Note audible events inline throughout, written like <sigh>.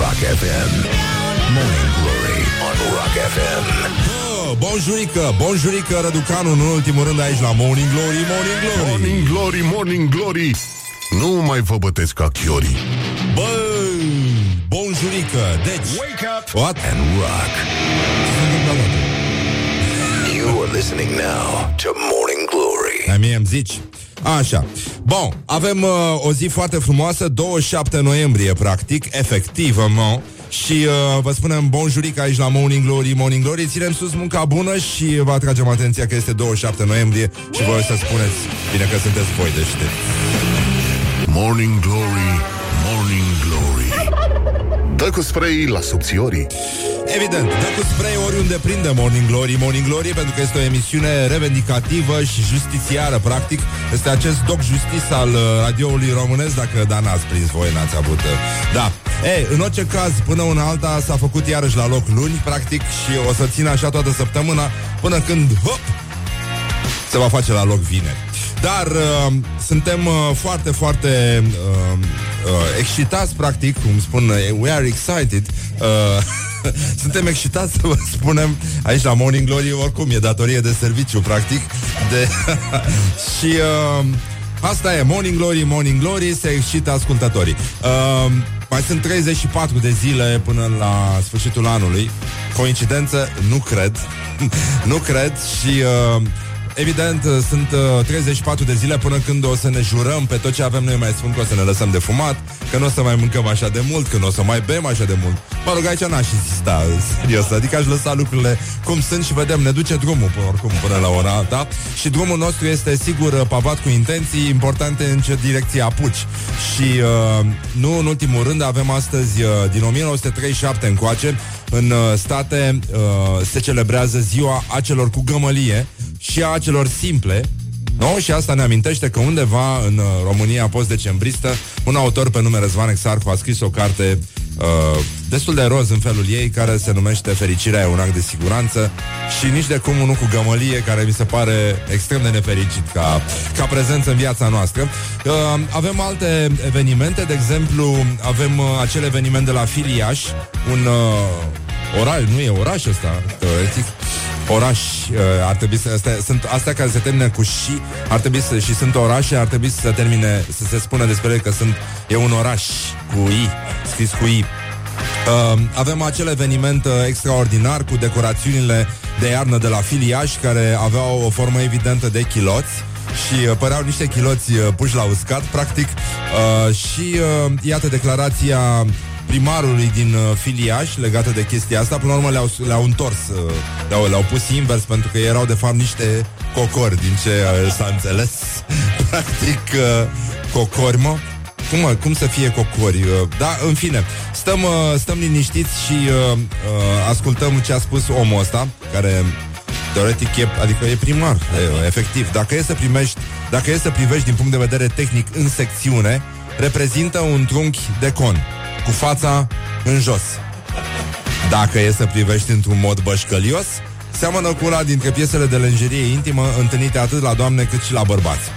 Rock FM. Morning Glory on Rock FM. Oh, bonjurică, bonjurică, Răducanu, în ultimul rând aici la Morning Glory, Morning Glory. Morning Glory, Morning Glory. Nu mai vă bătesc ca chiorii. Bă, bonjurică, deci... Wake up What? and rock. You are listening now to Morning Glory. Ai mie îmi zici? Așa. Bun, avem uh, o zi foarte frumoasă, 27 noiembrie, practic, efectiv, mă. Și uh, vă spunem bonjuric aici la Morning Glory, Morning Glory Ținem sus munca bună și vă atragem atenția că este 27 noiembrie Și voi să spuneți, bine că sunteți voi deștepți Morning Glory, Morning Glory. Dă cu spray la subțiorii. Evident, dă cu spray oriunde prinde Morning Glory, Morning Glory, pentru că este o emisiune revendicativă și justițiară, practic. Este acest doc justiț al uh, radioului românesc, dacă da, n-ați prins voi, n-ați avut. Uh, da. Ei, în orice caz, până una alta s-a făcut iarăși la loc luni, practic, și o să țină așa toată săptămâna, până când, hop, se va face la loc vineri. Dar uh, suntem uh, foarte, foarte uh, uh, excitați, practic, cum spun, uh, we are excited. Uh, <laughs> suntem excitați să vă spunem aici la Morning Glory, oricum e datorie de serviciu, practic. De <laughs> și uh, asta e, Morning Glory, Morning Glory, se excită ascultătorii. Uh, mai sunt 34 de zile până la sfârșitul anului. Coincidență? Nu cred. <laughs> nu cred și... Uh, Evident, sunt uh, 34 de zile până când o să ne jurăm pe tot ce avem noi mai spun că o să ne lăsăm de fumat, că nu o să mai mâncăm așa de mult, că nu o să mai bem așa de mult. Mă rog, aici n-aș insista, serios, adică aș lăsa lucrurile cum sunt și vedem, ne duce drumul până, oricum până la ora alta și drumul nostru este sigur uh, pavat cu intenții importante în ce direcție apuci. Și uh, nu în ultimul rând avem astăzi, uh, din 1937 încoace, în uh, state uh, se celebrează ziua acelor cu gămălie și a celor simple No? Și asta ne amintește că undeva în uh, România post-decembristă un autor pe nume Răzvan Exarcu a scris o carte uh, destul de roz în felul ei care se numește Fericirea e un act de siguranță și nici de cum unul cu gămălie care mi se pare extrem de nefericit ca, ca prezență în viața noastră. Uh, avem alte evenimente, de exemplu avem uh, acel eveniment de la Filiaș, un uh, oraș, nu e oraș ăsta, teoretic, oraș uh, ar trebui să astea, sunt astea care se termină cu și ar trebui să și sunt orașe ar trebui să se termine să se spună despre ele că sunt e un oraș cu i scris cu i Uh, avem acel eveniment uh, extraordinar cu decorațiunile de iarnă de la Filiaș care aveau o formă evidentă de chiloți și uh, păreau niște chiloți uh, puși la uscat, practic. Uh, și uh, iată declarația primarului din uh, Filiaș legată de chestia asta. Până la urmă le-au, le-au întors, uh, le-au, le-au pus invers pentru că erau de fapt niște cocori, din ce uh, s-a înțeles. <laughs> Practic, uh, cocori, mă. Cum, mă, cum să fie cocori? Uh, da, în fine, stăm, uh, stăm liniștiți și uh, uh, ascultăm ce a spus omul ăsta, care teoretic e, adică e primar, e, efectiv. Dacă e să primești, dacă e să privești din punct de vedere tehnic în secțiune, reprezintă un trunchi de con cu fața în jos. Dacă e să privești într-un mod bășcălios, seamănă cu una dintre piesele de lenjerie intimă întâlnite atât la doamne cât și la bărbați.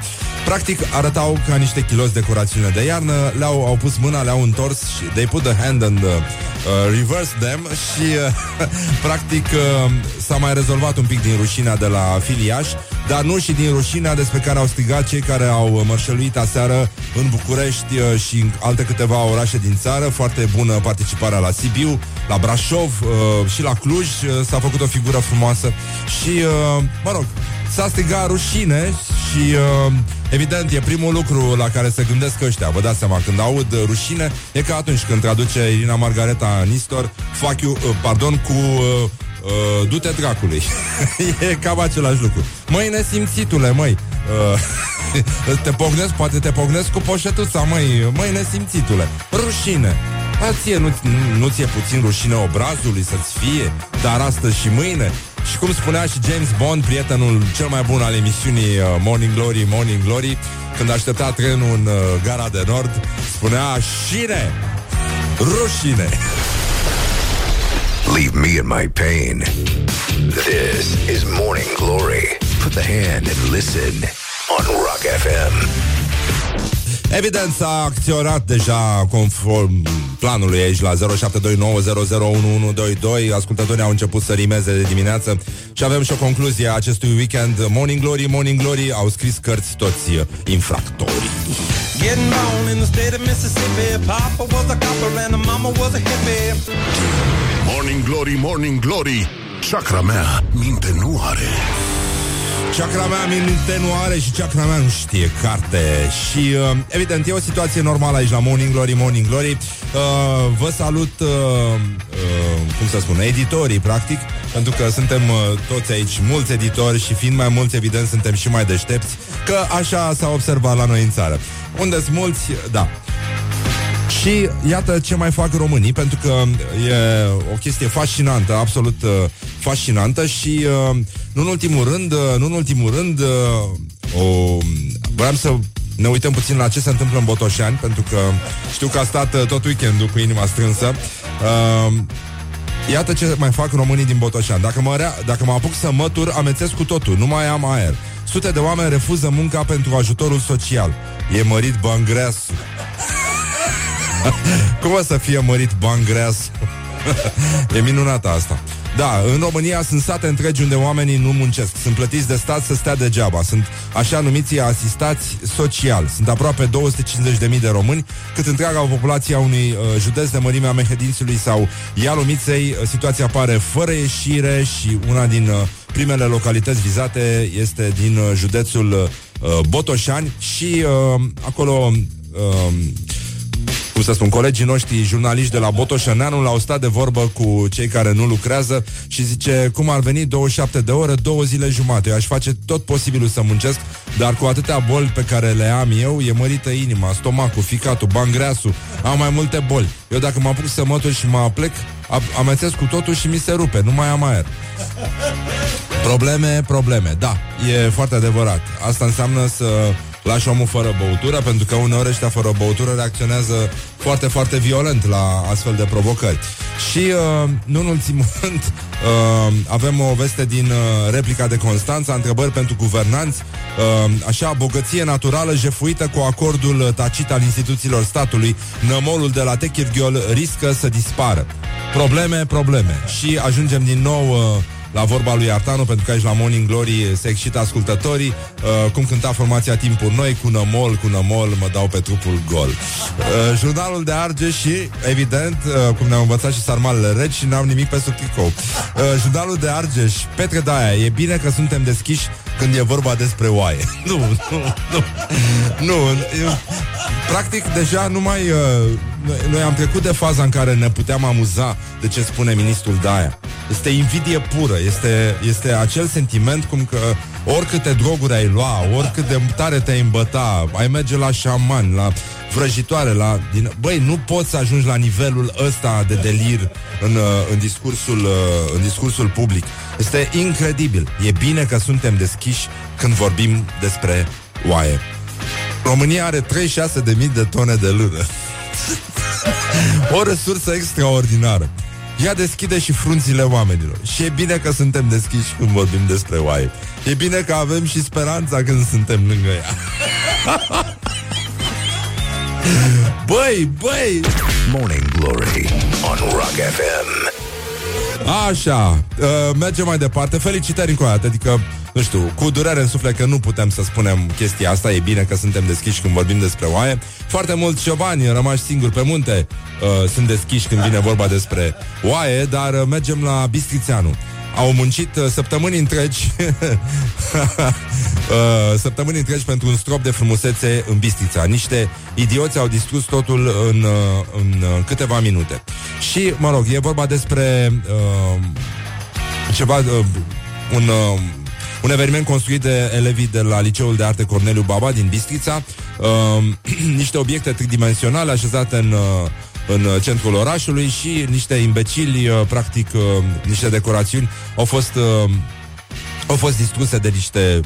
Practic arătau ca niște kilos decorațiune de iarnă, le-au au pus mâna, le-au întors și they put the hand and uh, uh, reverse them și uh, <laughs> practic uh, s-a mai rezolvat un pic din rușinea de la filiaș, dar nu și din rușinea despre care au strigat cei care au mărșăluit aseară în București uh, și în alte câteva orașe din țară. Foarte bună participarea la Sibiu, la Brașov uh, și la Cluj. Uh, s-a făcut o figură frumoasă și, uh, mă rog, s-a strigat rușine și uh, evident e primul lucru la care se gândesc ăștia. Vă dați seama, când aud uh, rușine, e ca atunci când traduce Irina Margareta Nistor, fuck you, uh, pardon, cu uh, uh, du-te dracului. <laughs> e cam același lucru. Măi, nesimțitule, măi. Uh, <laughs> te pognesc, poate te pognesc cu poșetuța, măi, măi, nesimțitule. Rușine. A, ție nu, nu ți-e puțin rușine obrazului să-ți fie, dar astăzi și mâine? Și cum spunea și James Bond, prietenul cel mai bun al emisiunii uh, Morning Glory, Morning Glory, când aștepta trenul în uh, gara de nord, spunea șine, rușine. Leave me in my pain. This is Morning Glory. Put the hand and listen on Rock FM. Evident, s-a acționat deja conform planului aici la 0729001122. Ascultătorii au început să rimeze de dimineață și avem și o concluzie a acestui weekend. Morning Glory, Morning Glory, au scris cărți toți uh, infractorii. Getting born in the state of Mississippi Papa was a copper and the mama was a hippie Morning Glory, Morning Glory Chakra mea minte nu are Chakra mea minte nu are și chakra mea nu știe carte. Și uh, evident e o situație normală aici la Morning Glory, Morning Glory. Uh, Vă salut, uh, uh, cum să spun, editorii practic Pentru că suntem uh, toți aici mulți editori Și fiind mai mulți, evident, suntem și mai deștepți Că așa s-a observat la noi în țară. Unde sunt mulți, da și iată ce mai fac românii, pentru că e o chestie fascinantă, absolut uh, fascinantă și uh, nu în ultimul rând, uh, nu în ultimul rând, uh, o, vreau să ne uităm puțin la ce se întâmplă în Botoșani, pentru că știu că a stat uh, tot weekendul cu inima strânsă. Uh, Iată ce mai fac românii din Botoșani. Dacă mă, rea, dacă mă apuc să mătur, amețesc cu totul. Nu mai am aer. Sute de oameni refuză munca pentru ajutorul social. E mărit bangreasul. <laughs> Cum o să fie mărit bangreasul? <laughs> e minunată asta. Da, în România sunt sate întregi unde oamenii nu muncesc. Sunt plătiți de stat să stea degeaba. Sunt așa numiții asistați social. Sunt aproape 250.000 de români, cât întreaga populație a unui uh, județ de mărimea Mehedințului sau Ialomiței. Uh, situația apare fără ieșire și una din uh, primele localități vizate este din uh, județul uh, Botoșani și uh, acolo... Uh, cum să spun, colegii noștri jurnaliști de la Botoșăneanu l-au stat de vorbă cu cei care nu lucrează și zice, cum ar veni 27 de ore, două zile jumate. Eu aș face tot posibilul să muncesc, dar cu atâtea boli pe care le am eu, e mărită inima, stomacul, ficatul, bangreasul, am mai multe boli. Eu dacă mă apuc să mătur și mă plec, amețesc cu totul și mi se rupe, nu mai am aer. Probleme, probleme, da, e foarte adevărat. Asta înseamnă să lași șomul fără băutură, pentru că uneori ăștia fără băutură reacționează foarte, foarte violent la astfel de provocări. Și, uh, nu în ultimul <laughs> rând, uh, avem o veste din uh, replica de Constanța, întrebări pentru guvernanți, uh, așa, bogăție naturală jefuită cu acordul tacit al instituțiilor statului, nămolul de la Techirghiol riscă să dispară. Probleme, probleme. Și ajungem din nou... Uh, la vorba lui Artanu, pentru că aici la Morning Glory se excită ascultătorii, uh, cum cânta formația Timpul Noi, cu nămol, cu nămol, mă dau pe trupul gol. Uh, jurnalul de Arge și, evident, uh, cum ne-au învățat și sarmalele reci și n-au nimic pe sub tricou. Uh, jurnalul de Argeș, Petre Daia, e bine că suntem deschiși când e vorba despre oaie. <laughs> nu, nu, nu. Nu, eu, practic, deja nu mai... Uh, noi, noi am trecut de faza în care ne puteam amuza de ce spune ministrul Daia. Este invidie pură, este, este acel sentiment cum că oricâte droguri ai lua, oricât de tare te-ai îmbăta, ai merge la șaman, la vrăjitoare, la... Din... Băi, nu poți să ajungi la nivelul ăsta de delir în, uh, în, discursul, uh, în discursul public. Este incredibil. E bine că suntem deschiși când vorbim despre oaie. România are 36.000 de tone de lână. <laughs> o resursă extraordinară. Ea deschide și frunțile oamenilor. Și e bine că suntem deschiși când vorbim despre oaie. E bine că avem și speranța când suntem lângă ea. <laughs> băi, băi! Morning Glory on Rock FM. Așa, uh, mergem mai departe. Felicitări încă o dată, adică, nu știu, cu durere în suflet că nu putem să spunem chestia asta. E bine că suntem deschiși când vorbim despre oaie. Foarte mulți ciobani rămași singuri pe munte uh, sunt deschiși când vine vorba despre oaie, dar uh, mergem la Bistrițeanu au muncit uh, săptămâni întregi <laughs> uh, săptămâni întregi pentru un strop de frumusețe în Bistrița. Niște idioți au distrus totul în, uh, în, în uh, câteva minute. Și, mă rog, e vorba despre uh, ceva, uh, un, uh, un eveniment construit de elevii de la Liceul de Arte Corneliu Baba din Bistrița, uh, <clears throat> niște obiecte tridimensionale așezate în uh, în uh, centrul orașului și niște imbecili, uh, practic, uh, niște decorațiuni au fost, au fost distruse de niște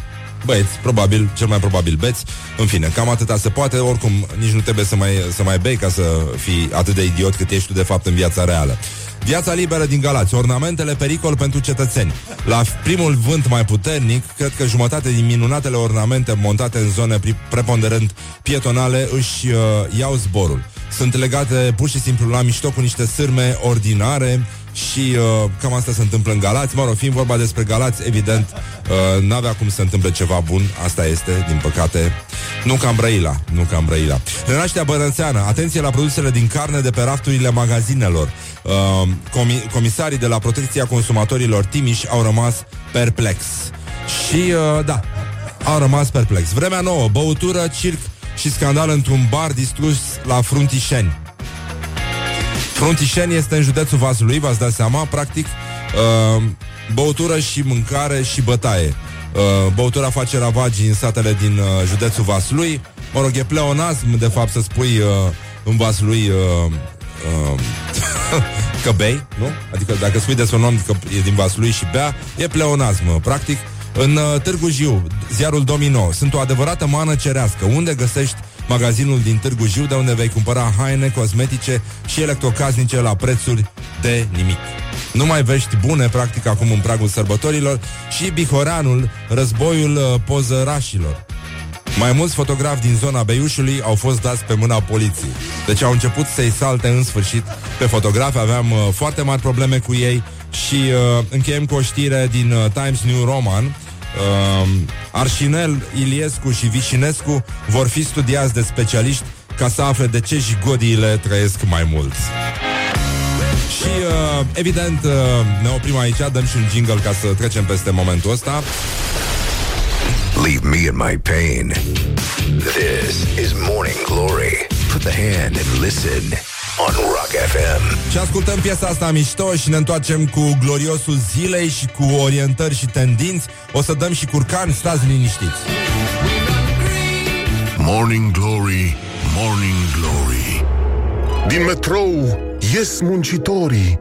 băieți, probabil, cel mai probabil beți. În fine, cam atâta se poate, oricum nici nu trebuie să mai, să mai bei ca să fii atât de idiot cât ești tu de fapt în viața reală. Viața liberă din Galați, ornamentele pericol pentru cetățeni. La primul vânt mai puternic, cred că jumătate din minunatele ornamente montate în zone preponderent pietonale își uh, iau zborul. Sunt legate pur și simplu la mișto cu niște sârme ordinare, și uh, cam asta se întâmplă în Galați. Mă rog, fiind vorba despre Galați, evident, uh, n-avea cum să se întâmple ceva bun. Asta este, din păcate. Nu cam Brăila, nu cam Brăila. Renaștea Bărănțeană, atenție la produsele din carne de pe rafturile magazinelor. Uh, comi- comisarii de la Protecția Consumatorilor Timiș au rămas perplex. Și, uh, da, au rămas perplex. Vremea nouă, băutură, circ și scandal într-un bar distrus la Fruntișeni. Fruntișeni este în județul Vaslui, v-ați dat seama, practic uh, băutură și mâncare și bătaie. Uh, băutura face ravagii în satele din uh, județul Vaslui. Mă rog, e pleonasm, de fapt, să spui uh, în Vaslui uh, uh, <laughs> că bei, nu? Adică dacă spui despre un om că e din Vaslui și bea, e pleonasm, practic. În uh, Târgu Jiu, ziarul Domino, sunt o adevărată mană cerească. Unde găsești magazinul din Târgu Jiu, de unde vei cumpăra haine, cosmetice și electrocasnice la prețuri de nimic. Nu mai vești bune, practic, acum în pragul sărbătorilor și Bihoreanul, războiul uh, pozărașilor. Mai mulți fotografi din zona Beiușului au fost dați pe mâna poliției. Deci au început să-i salte în sfârșit pe fotografi, aveam uh, foarte mari probleme cu ei și uh, încheiem cu o știre din uh, Times New Roman, uh, Arșinel, Iliescu și Vișinescu vor fi studiați de specialiști ca să afle de ce jigodiile trăiesc mai mult. Și, uh, evident, uh, ne oprim aici, dăm și un jingle ca să trecem peste momentul ăsta. Leave me in my pain. This is Morning Glory. Put the hand and listen on Rock FM. Și ascultăm piesa asta mișto și ne întoarcem cu gloriosul zilei și cu orientări și tendinți. O să dăm și curcan, stați liniștiți. Morning Glory, Morning Glory. Din metrou ies muncitorii.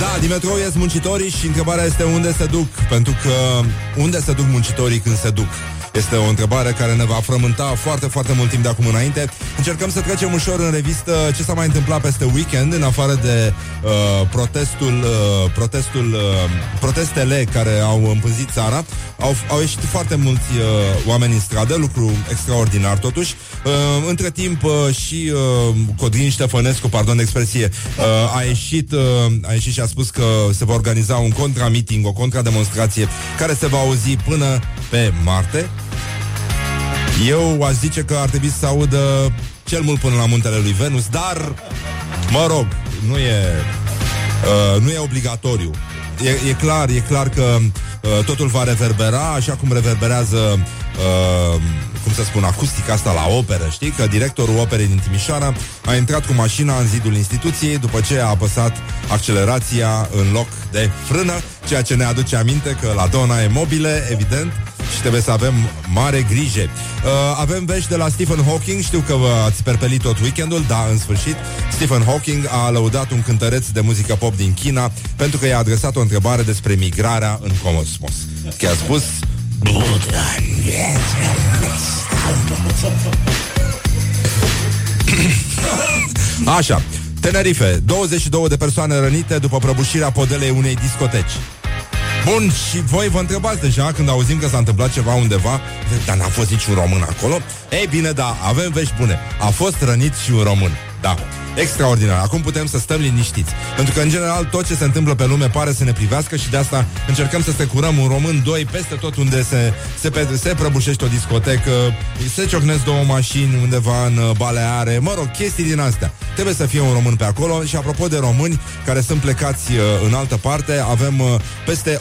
Da, din metrou ies muncitorii și întrebarea este unde se duc, pentru că unde se duc muncitorii când se duc? Este o întrebare care ne va frământa foarte, foarte mult timp de acum înainte. Încercăm să trecem ușor în revistă ce s-a mai întâmplat peste weekend, în afară de uh, protestul, uh, protestul, uh, protestele care au împânzit țara. Au, au ieșit foarte mulți uh, oameni în stradă, lucru extraordinar totuși. Uh, între timp uh, și uh, Codrin Ștefănescu, pardon de expresie, uh, a, ieșit, uh, a ieșit și a spus că se va organiza un contra-meeting, o contra-demonstrație care se va auzi până pe Marte. Eu aș zice că ar trebui să audă cel mult până la muntele lui Venus, dar, mă rog, nu e, uh, nu e obligatoriu. E, e clar, e clar că uh, totul va reverbera, așa cum reverberează uh, cum să spun, acustica asta la operă, știi? Că directorul operei din Timișoara a intrat cu mașina în zidul instituției după ce a apăsat accelerația în loc de frână, ceea ce ne aduce aminte că la Dona e mobile, evident, și trebuie să avem mare grijă. Uh, avem vești de la Stephen Hawking, știu că vă ați perpelit tot weekendul, dar în sfârșit Stephen Hawking a lăudat un cântăreț de muzică pop din China pentru că i-a adresat o întrebare despre migrarea în cosmos. Că a spus Așa, Tenerife, 22 de persoane rănite după prăbușirea podelei unei discoteci. Bun, și voi vă întrebați deja când auzim că s-a întâmplat ceva undeva, dar n-a fost niciun român acolo? Ei bine, da, avem vești bune. A fost rănit și un român. Da. Extraordinar. Acum putem să stăm liniștiți. Pentru că, în general, tot ce se întâmplă pe lume pare să ne privească și de asta încercăm să securăm un român, doi, peste tot unde se, se, pe, se prăbușește o discotecă, se ciocnesc două mașini undeva în uh, Baleare, mă rog, chestii din astea. Trebuie să fie un român pe acolo și apropo de români care sunt plecați uh, în altă parte, avem uh, peste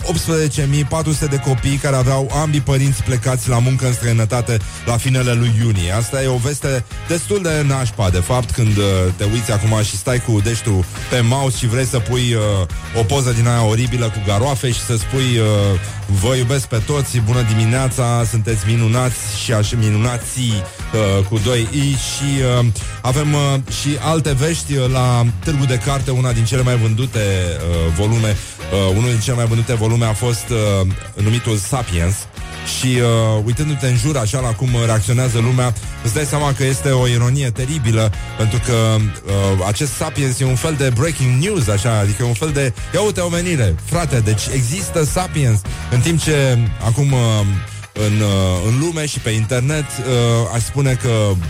18.400 de copii care aveau ambii părinți plecați la muncă în străinătate la finele lui iunie. Asta e o veste destul de nașpa, de fapt, când uh, te uiți uiți acum și stai cu deștul pe mouse și vrei să pui uh, o poză din aia oribilă cu garoafe și să spui uh, vă iubesc pe toți, bună dimineața, sunteți minunați și așa minunați uh, cu doi i și uh, avem uh, și alte vești uh, la Târgu de Carte, una din cele mai vândute uh, volume, uh, unul din cele mai vândute volume a fost uh, numitul Sapiens, și uh, uitându-te în jur așa la cum reacționează lumea, îți dai seama că este o ironie teribilă, pentru că uh, acest Sapiens e un fel de breaking news, așa, adică un fel de, ia uite omenire, frate, deci există Sapiens, în timp ce acum... Uh, în, uh, în lume și pe internet, uh, aș spune că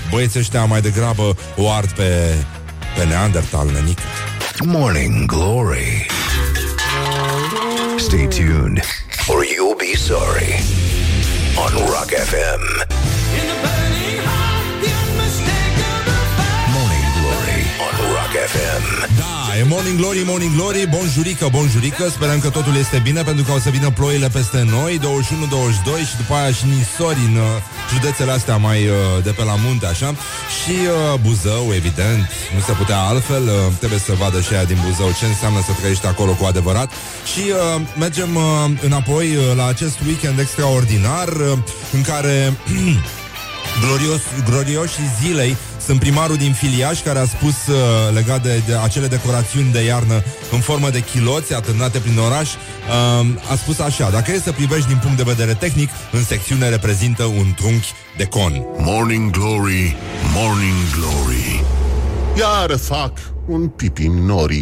băieții ăștia mai degrabă o ard pe, pe Neandertal, nenică. Morning Glory Stay tuned or you'll be sorry on Rock FM. Morning FM. Da, e Morning Glory, Morning Glory, bonjurică, bonjurică Sperăm că totul este bine pentru că o să vină ploile peste noi 21-22 și după aia și nisori în uh, județele astea mai uh, de pe la munte, așa Și uh, Buzău, evident, nu se putea altfel uh, Trebuie să vadă și aia din Buzău ce înseamnă să trăiești acolo cu adevărat Și uh, mergem uh, înapoi uh, la acest weekend extraordinar uh, În care... <clears throat> glorios, glorioșii zilei sunt primarul din Filiaș care a spus uh, legat de, de acele decorațiuni de iarnă în formă de chiloți atârnate prin oraș, uh, a spus așa, dacă e să privești din punct de vedere tehnic, în secțiune reprezintă un trunchi de con. Morning Glory, Morning Glory. Iar fac un pipi nori.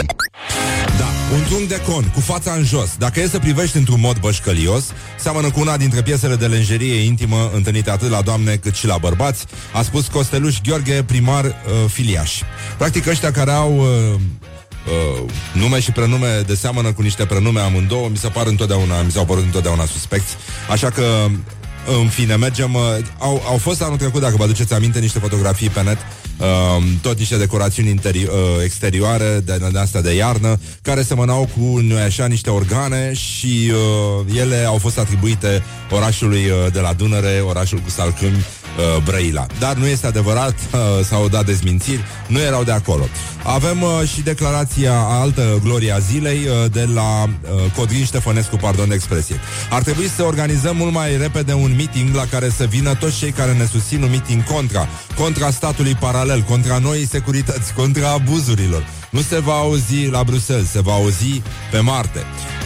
Da, un trunchi de con, cu fața în jos. Dacă e să privești într-un mod bășcălios, seamănă cu una dintre piesele de lenjerie intimă întâlnite atât la doamne cât și la bărbați, a spus Costeluș Gheorghe, primar uh, filiaș. Practic ăștia care au... Uh, Uh, nume și prenume de seamănă cu niște prenume amândouă, mi se par întotdeauna, mi s-au părut întotdeauna suspecți. Așa că în fine, mergem uh, au, au fost anul trecut, dacă vă aduceți aminte, niște fotografii pe net uh, Tot niște decorațiuni interi- uh, exterioare de, de astea de iarnă Care semănau cu, nu așa, niște organe Și uh, ele au fost atribuite orașului uh, de la Dunăre Orașul cu salcâmi uh, Brăila. Dar nu este adevărat, uh, s-au dat dezmințiri, nu erau de acolo. Avem uh, și declarația altă gloria zilei uh, de la uh, Codrin Ștefănescu, pardon de expresie. Ar trebui să organizăm mult mai repede un meeting la care să vină toți cei care ne susțin un meeting contra, contra statului paralel, contra noii securități, contra abuzurilor. Nu se va auzi la Bruxelles, se va auzi pe Marte.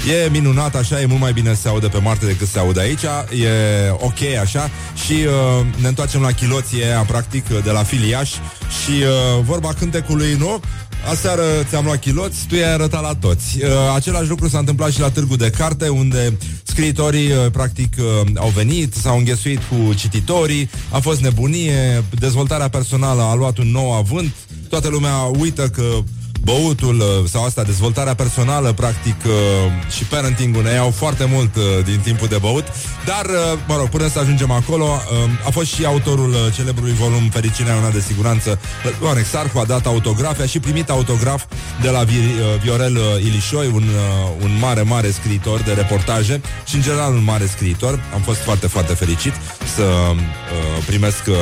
E minunat așa, e mult mai bine să se aude pe Marte decât să se aude aici, e ok așa și uh, ne întoarcem la chiloție aia, practic, de la Filiaș și uh, vorba cântecului, nu? Aseară ți-am luat chiloți, tu i-ai arătat la toți. Uh, același lucru s-a întâmplat și la Târgu de Carte, unde scriitorii, uh, practic, uh, au venit, s-au înghesuit cu cititorii, a fost nebunie, dezvoltarea personală a luat un nou avânt, toată lumea uită că băutul uh, sau asta, dezvoltarea personală, practic, uh, și parenting-ul ne iau foarte mult uh, din timpul de băut, dar, mă rog, până să ajungem acolo, a fost și autorul celebrului volum Fericirea una de siguranță, Ioan Exarhu a dat autograf, a și primit autograf de la Viorel Ilișoi, un, un mare, mare scriitor de reportaje și, în general, un mare scriitor. Am fost foarte, foarte fericit să uh, primesc uh,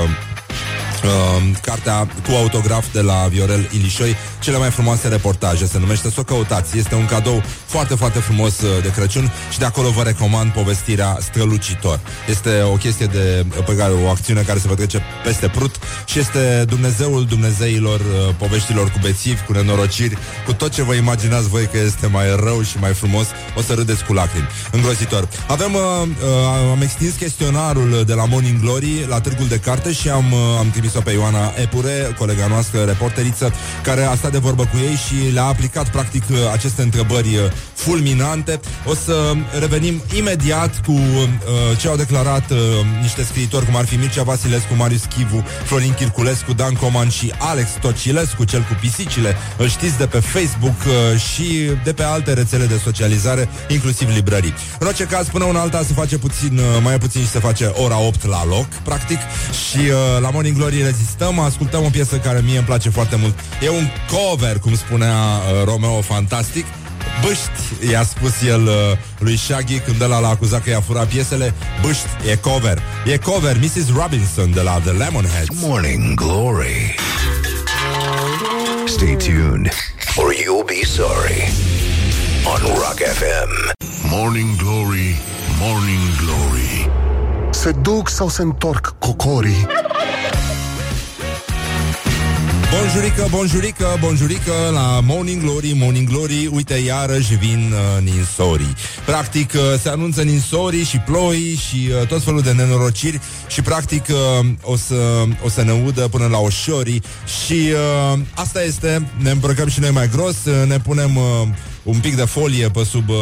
Uh, cartea cu autograf de la Viorel Ilișoi, cele mai frumoase reportaje, se numește, să o căutați. Este un cadou foarte, foarte frumos uh, de Crăciun și de acolo vă recomand povestirea Strălucitor. Este o chestie de, pe care, o acțiune care se petrece peste Prut și este Dumnezeul Dumnezeilor, uh, poveștilor cu bețivi, cu nenorociri, cu tot ce vă imaginați voi că este mai rău și mai frumos, o să râdeți cu lacrimi. Îngrozitor. Avem, uh, uh, am extins chestionarul de la Morning Glory la Târgul de Carte și am, uh, am trimis trimis-o pe Ioana Epure, colega noastră reporteriță, care a stat de vorbă cu ei și le-a aplicat practic aceste întrebări uh, fulminante. O să revenim imediat cu uh, ce au declarat uh, niște scriitori, cum ar fi Mircea Vasilescu, Marius Chivu, Florin Chirculescu, Dan Coman și Alex Tocilescu, cel cu pisicile. Îl știți de pe Facebook uh, și de pe alte rețele de socializare, inclusiv librării. În orice caz, până una alta se face puțin, uh, mai puțin și se face ora 8 la loc, practic, și uh, la Morning Glory rezistăm, ascultăm o piesă care mie îmi place foarte mult. E un cover, cum spunea uh, Romeo Fantastic. Băști, i-a spus el uh, lui Shaggy când ăla l-a acuzat că i-a furat piesele. Băști, e cover. E cover, Mrs. Robinson de la The Lemonheads. Morning Glory. Stay tuned or you'll be sorry on Rock FM. Morning Glory, Morning Glory. Se duc sau se întorc cocorii? Bonjurică, bonjurică, bonjurică La Morning Glory, Morning Glory. Uite, iarăși vin uh, ninsorii. Practic, uh, se anunță ninsorii și ploi Și uh, tot felul de nenorociri Și practic uh, o, să, o să ne udă până la oșorii Și uh, asta este. Ne îmbrăcăm și noi mai gros uh, Ne punem... Uh, un pic de folie pe sub uh,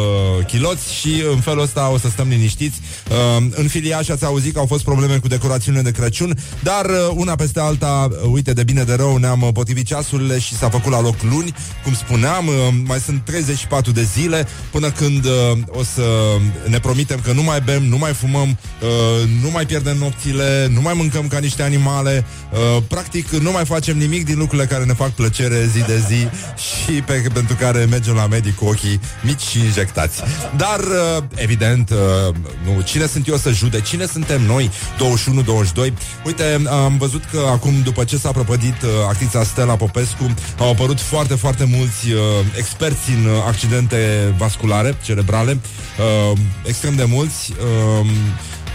chiloți și în felul ăsta o să stăm liniștiți. Uh, în filiaș ați auzit că au fost probleme cu decorațiunile de Crăciun, dar uh, una peste alta, uh, uite, de bine de rău, ne-am uh, potrivit ceasurile și s-a făcut la loc luni, cum spuneam, uh, mai sunt 34 de zile până când uh, o să ne promitem că nu mai bem, nu mai fumăm, uh, nu mai pierdem nopțile, nu mai mâncăm ca niște animale, uh, practic nu mai facem nimic din lucrurile care ne fac plăcere zi de zi și pe, pentru care mergem la medic cu ochii mici și injectați. Dar, uh, evident, uh, nu, cine sunt eu să jude? Cine suntem noi? 21-22? Uite, am văzut că acum, după ce s-a prăpădit uh, actrița Stella Popescu, au apărut foarte, foarte mulți experți în accidente vasculare, cerebrale, extrem de mulți.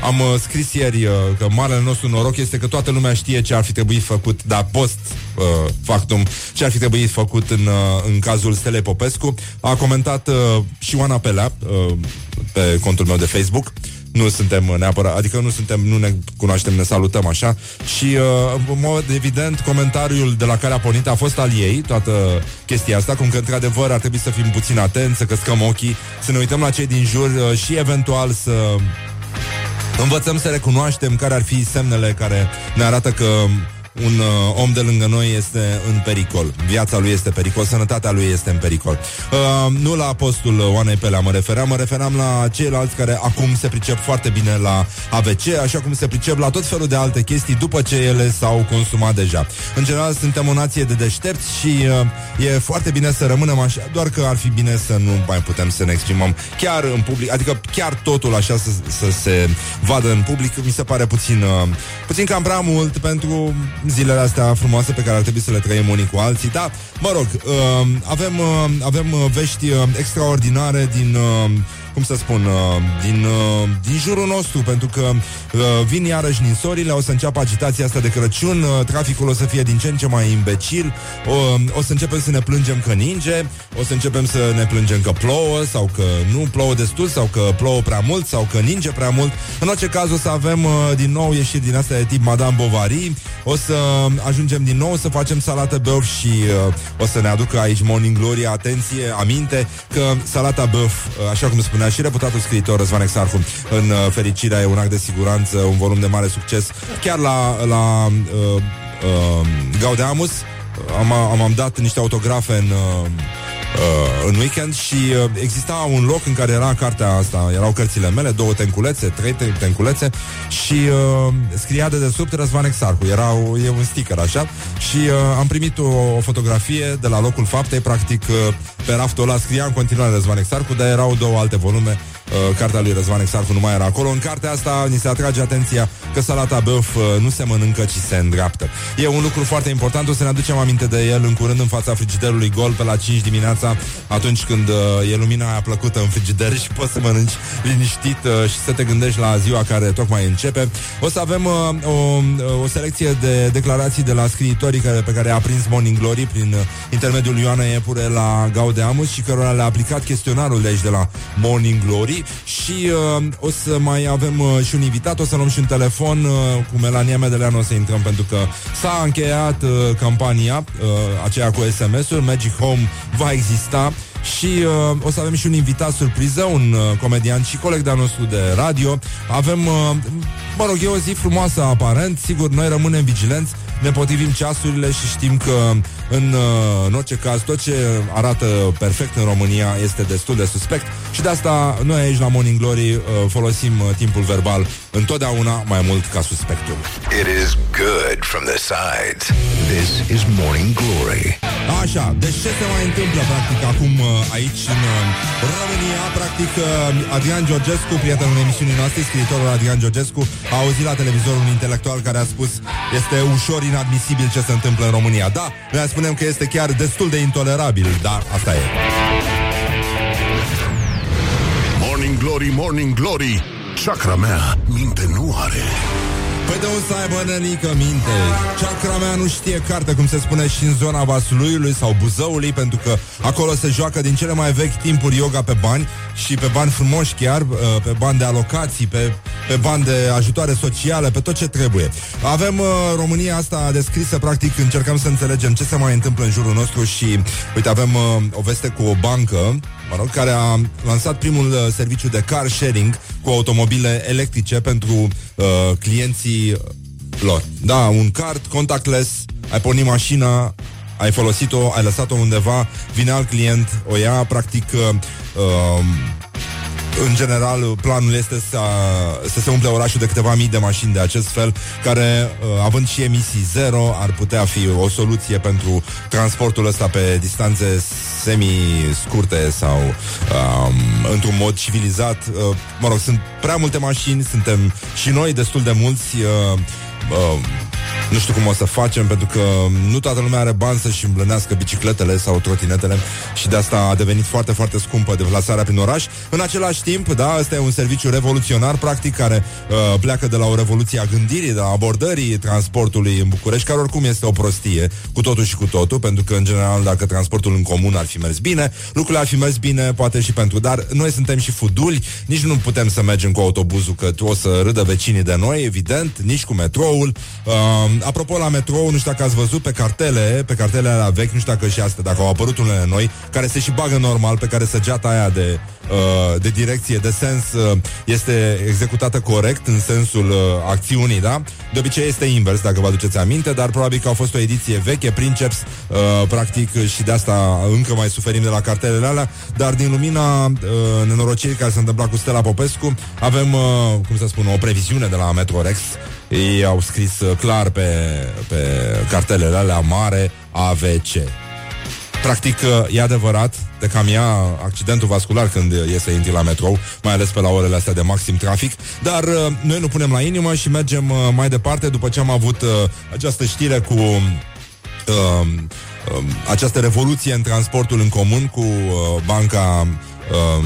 Am uh, scris ieri uh, că marele nostru noroc este că toată lumea știe ce ar fi trebuit făcut, dar post uh, factum, ce ar fi trebuit făcut în, uh, în cazul Stelei Popescu. A comentat uh, și Oana Pelea uh, pe contul meu de Facebook. Nu suntem neapărat, adică nu suntem, nu ne cunoaștem, ne salutăm așa și uh, în mod evident comentariul de la care a pornit a fost al ei, toată chestia asta, cum că într-adevăr ar trebui să fim puțin atenți, să căscăm ochii, să ne uităm la cei din jur uh, și eventual să Învățăm să recunoaștem care ar fi semnele care ne arată că un uh, om de lângă noi este în pericol. Viața lui este pericol, sănătatea lui este în pericol. Uh, nu la postul Oanei Pelea mă refeream, mă refeream la ceilalți care acum se pricep foarte bine la AVC, așa cum se pricep la tot felul de alte chestii după ce ele s-au consumat deja. În general, suntem o nație de deștepți și uh, e foarte bine să rămânem așa, doar că ar fi bine să nu mai putem să ne exprimăm chiar în public, adică chiar totul așa să, să se vadă în public, mi se pare puțin, uh, puțin cam prea mult pentru zilele astea frumoase pe care ar trebui să le trăim unii cu alții. Da, mă rog, uh, avem, uh, avem uh, vești uh, extraordinare din... Uh, cum să spun, uh, din, uh, din jurul nostru, pentru că uh, vin iarăși ninsorile, o să înceapă agitația asta de Crăciun, uh, traficul o să fie din ce în ce mai imbecil, uh, o să începem să ne plângem că ninge, o să începem să ne plângem că plouă sau că nu plouă destul sau că plouă prea mult sau că ninge prea mult. În orice caz o să avem uh, din nou ieșiri din astea de tip Madame Bovary, o să ajungem din nou să facem salată băuf și uh, o să ne aducă aici Morning Glory, atenție, aminte că salata băuf, uh, așa cum spunea și reputatul scriitor Răzvan Exarhu în uh, Fericirea e un act de siguranță, un volum de mare succes, chiar la, la uh, uh, Gaudeamus. Am, am, am dat niște autografe în uh, uh, în weekend și uh, exista un loc în care era cartea asta, erau cărțile mele, două tenculețe, trei tenculețe și uh, scria de desubt Răzvan Exarcu, era o, e un sticker așa? Și uh, am primit o, o fotografie de la locul faptei, practic uh, pe raftul ăla scria în continuare Răzvan Exarcu, dar erau două alte volume Uh, cartea lui Răzvan Exarcu nu mai era acolo. În cartea asta ni se atrage atenția că salata băf uh, nu se mănâncă, ci se îndreaptă. E un lucru foarte important, o să ne aducem aminte de el în curând în fața frigiderului gol pe la 5 dimineața, atunci când uh, e lumina aia plăcută în frigider <laughs> și poți să mănânci liniștit uh, și să te gândești la ziua care tocmai începe. O să avem uh, o, o selecție de declarații de la scriitorii care, pe care a prins Morning Glory prin uh, intermediul Ioana Epure la Gaudeamus și cărora le-a aplicat chestionarul de aici de la Morning Glory zi și uh, o să mai avem uh, și un invitat, o să luăm și un telefon uh, cu Melania Medeleanu o să intrăm pentru că s-a încheiat uh, campania uh, aceea cu SMS-uri, Magic Home va exista și uh, o să avem și un invitat surpriză, un uh, comedian și coleg de-al nostru de radio. Avem, uh, mă rog, e o zi frumoasă aparent, sigur, noi rămânem vigilenți ne potrivim ceasurile și știm că în, uh, în orice caz tot ce arată perfect în România este destul de suspect și de asta noi aici la Morning Glory uh, folosim uh, timpul verbal întotdeauna mai mult ca suspectul. It is good from the sides. This is Morning Glory. Așa, deci ce se mai întâmplă practic acum aici în România? Practic Adrian Georgescu, prietenul emisiunii noastre, scriitorul Adrian Georgescu, a auzit la televizor un intelectual care a spus este ușor inadmisibil ce se întâmplă în România. Da, noi spunem că este chiar destul de intolerabil, dar asta e. Morning Glory, Morning Glory, chakra mea minte nu are. Păi de unde să aibă nănică minte? Ceacra mea nu știe carte, cum se spune și în zona Vasluiului sau Buzăului, pentru că acolo se joacă din cele mai vechi timpuri yoga pe bani și pe bani frumoși chiar, uh, pe bani de alocații, pe, pe bani de ajutoare sociale, pe tot ce trebuie. Avem uh, România asta descrisă, practic încercăm să înțelegem ce se mai întâmplă în jurul nostru și, uite, avem uh, o veste cu o bancă mă rog, care a lansat primul uh, serviciu de car sharing cu automobile electrice pentru uh, clienții lor. Da, un card contactless, ai pornit mașina, ai folosit-o, ai lăsat-o undeva, vine alt client, o ia, practic uh, uh, în general, planul este să, să se umple orașul de câteva mii de mașini de acest fel, care, uh, având și emisii zero, ar putea fi o soluție pentru transportul ăsta pe distanțe semi-scurte sau um, într-un mod civilizat. Uh, mă rog, sunt prea multe mașini, suntem și noi destul de mulți. Uh, uh, nu știu cum o să facem, pentru că nu toată lumea are bani să-și îmblânească bicicletele sau trotinetele și de asta a devenit foarte, foarte scumpă deplasarea prin oraș. În același timp, da, ăsta e un serviciu revoluționar, practic, care uh, pleacă de la o revoluție a gândirii, de la abordării transportului în București, care oricum este o prostie, cu totul și cu totul, pentru că, în general, dacă transportul în comun ar fi mers bine, lucrurile ar fi mers bine, poate și pentru, dar noi suntem și fuduli, nici nu putem să mergem cu autobuzul, că o să râdă vecinii de noi, evident, nici cu metroul. Uh, apropo, la metrou, nu știu dacă ați văzut pe cartele, pe cartele alea vechi, nu știu dacă și astea, dacă au apărut unele noi, care se și bagă normal, pe care săgeata aia de, uh, de direcție, de sens, uh, este executată corect în sensul uh, acțiunii, da? De obicei este invers, dacă vă aduceți aminte, dar probabil că a fost o ediție veche, Princeps, uh, practic, și de asta încă mai suferim de la cartelele alea, dar din lumina uh, nenorocirii care se întâmpla cu Stella Popescu, avem, uh, cum să spun, o previziune de la Metrorex, ei au scris uh, clar pe, pe cartelele alea mare AVC. Practic, uh, e adevărat, de cam ia accidentul vascular când e să intri la metrou, mai ales pe la orele astea de maxim trafic, dar uh, noi nu punem la inimă și mergem mai departe după ce am avut această știre cu uh, uh, această revoluție în transportul în comun cu uh, banca uh,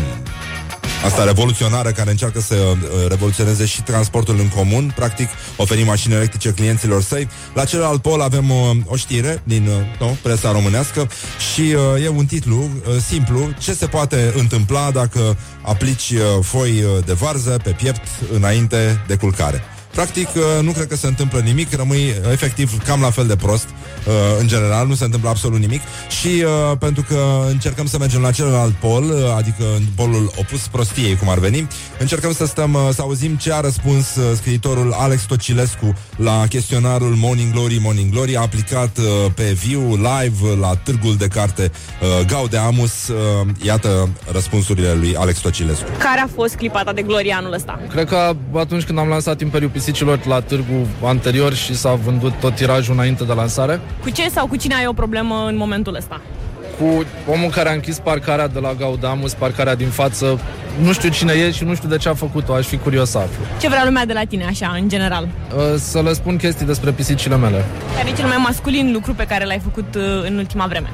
asta revoluționară care încearcă să uh, revoluționeze și transportul în comun, practic oferi mașini electrice clienților săi. La celălalt pol avem uh, o știre din uh, no, presa românească și uh, e un titlu uh, simplu, ce se poate întâmpla dacă aplici uh, foi uh, de varză pe piept înainte de culcare. Practic, uh, nu cred că se întâmplă nimic, rămâi uh, efectiv cam la fel de prost uh, în general, nu se întâmplă absolut nimic și pentru că încercăm să mergem la celălalt pol, adică în polul opus prostiei, cum ar veni, încercăm să stăm, să auzim ce a răspuns scriitorul Alex Tocilescu la chestionarul Morning Glory, Morning Glory, a aplicat pe viu, live, la târgul de carte Gaude Amus. Iată răspunsurile lui Alex Tocilescu. Care a fost clipa ta de glorie anul ăsta? Cred că atunci când am lansat Imperiul pisicilor la târgu anterior și s-a vândut tot tirajul înainte de lansare. Cu ce sau cu cine ai o problemă în momentul ăsta? Cu omul care a închis parcarea de la Gaudamus, parcarea din față. Nu știu cine e și nu știu de ce a făcut-o, aș fi curios să aflu. Ce vrea lumea de la tine, așa, în general? Uh, să le spun chestii despre pisicile mele. Care e cel mai masculin lucru pe care l-ai făcut uh, în ultima vreme?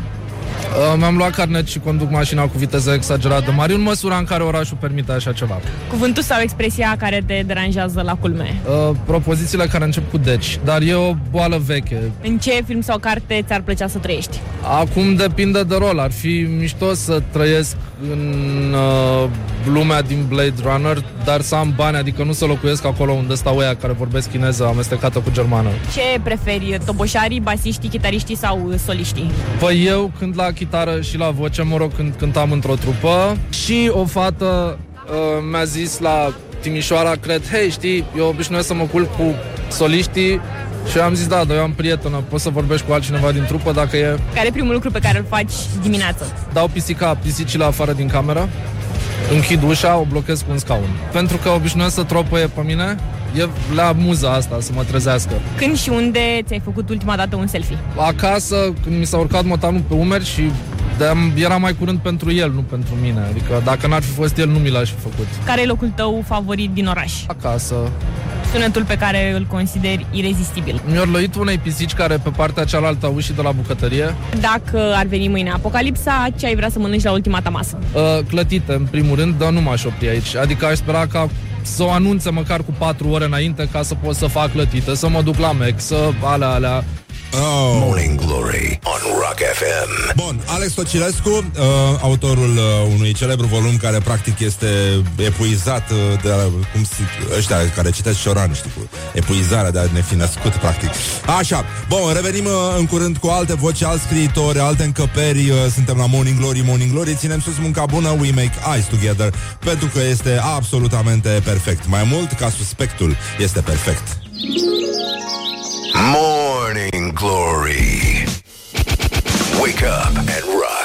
Uh, mi-am luat carnet și conduc mașina cu viteză exagerată mare în măsura în care orașul permite așa ceva. Cuvântul sau expresia care te deranjează la culme? Uh, propozițiile care încep cu deci, dar e o boală veche. În ce film sau carte ți-ar plăcea să trăiești? Acum depinde de rol. Ar fi mișto să trăiesc în uh, lumea din Blade Runner, dar să am bani, adică nu să locuiesc acolo unde stau ăia care vorbesc chineză amestecată cu germană. Ce preferi, toboșarii, basiștii, chitariștii sau soliștii? Păi eu când la chitară și la voce, mă rog, când cântam într-o trupă și o fată uh, mi-a zis la Timișoara, cred, hei, știi, eu obișnuiesc să mă culc cu soliștii și am zis, da, dar eu am prietenă, poți să vorbești cu altcineva din trupă dacă e... Care e primul lucru pe care îl faci dimineața? Dau pisica, pisicile afară din cameră, închid ușa, o blochez cu un scaun. Pentru că obișnuiesc să tropăie pe mine, e la muza asta să mă trezească. Când și unde ți-ai făcut ultima dată un selfie? Acasă, când mi s-a urcat motanul pe umeri și de era mai curând pentru el, nu pentru mine. Adică dacă n-ar fi fost el, nu mi l-aș fi făcut. Care e locul tău favorit din oraș? Acasă. Sunetul pe care îl consideri irezistibil. Mi-a lăit unei pisici care pe partea cealaltă a ușii de la bucătărie. Dacă ar veni mâine apocalipsa, ce ai vrea să mănânci la ultima ta masă? Uh, clătite, în primul rând, dar nu m-aș opri aici. Adică aș spera ca să o anunțe măcar cu 4 ore înainte ca să pot să fac clătită, să mă duc la Mac, să alea, alea. Oh. Morning Glory on Rock FM. Bun, Alex Tocilescu, uh, autorul uh, unui celebru volum care practic este epuizat uh, de uh, cum si, ăștia care citesc Cioran, știi, cu epuizarea de a ne fi născut, practic. Așa, bun, revenim uh, în curând cu alte voci, alți scriitori, alte încăperi, uh, suntem la Morning Glory, Morning Glory, ținem sus munca bună, we make eyes together, pentru că este absolutamente perfect. Mai mult ca suspectul este perfect. Morning Glory. Wake up and rock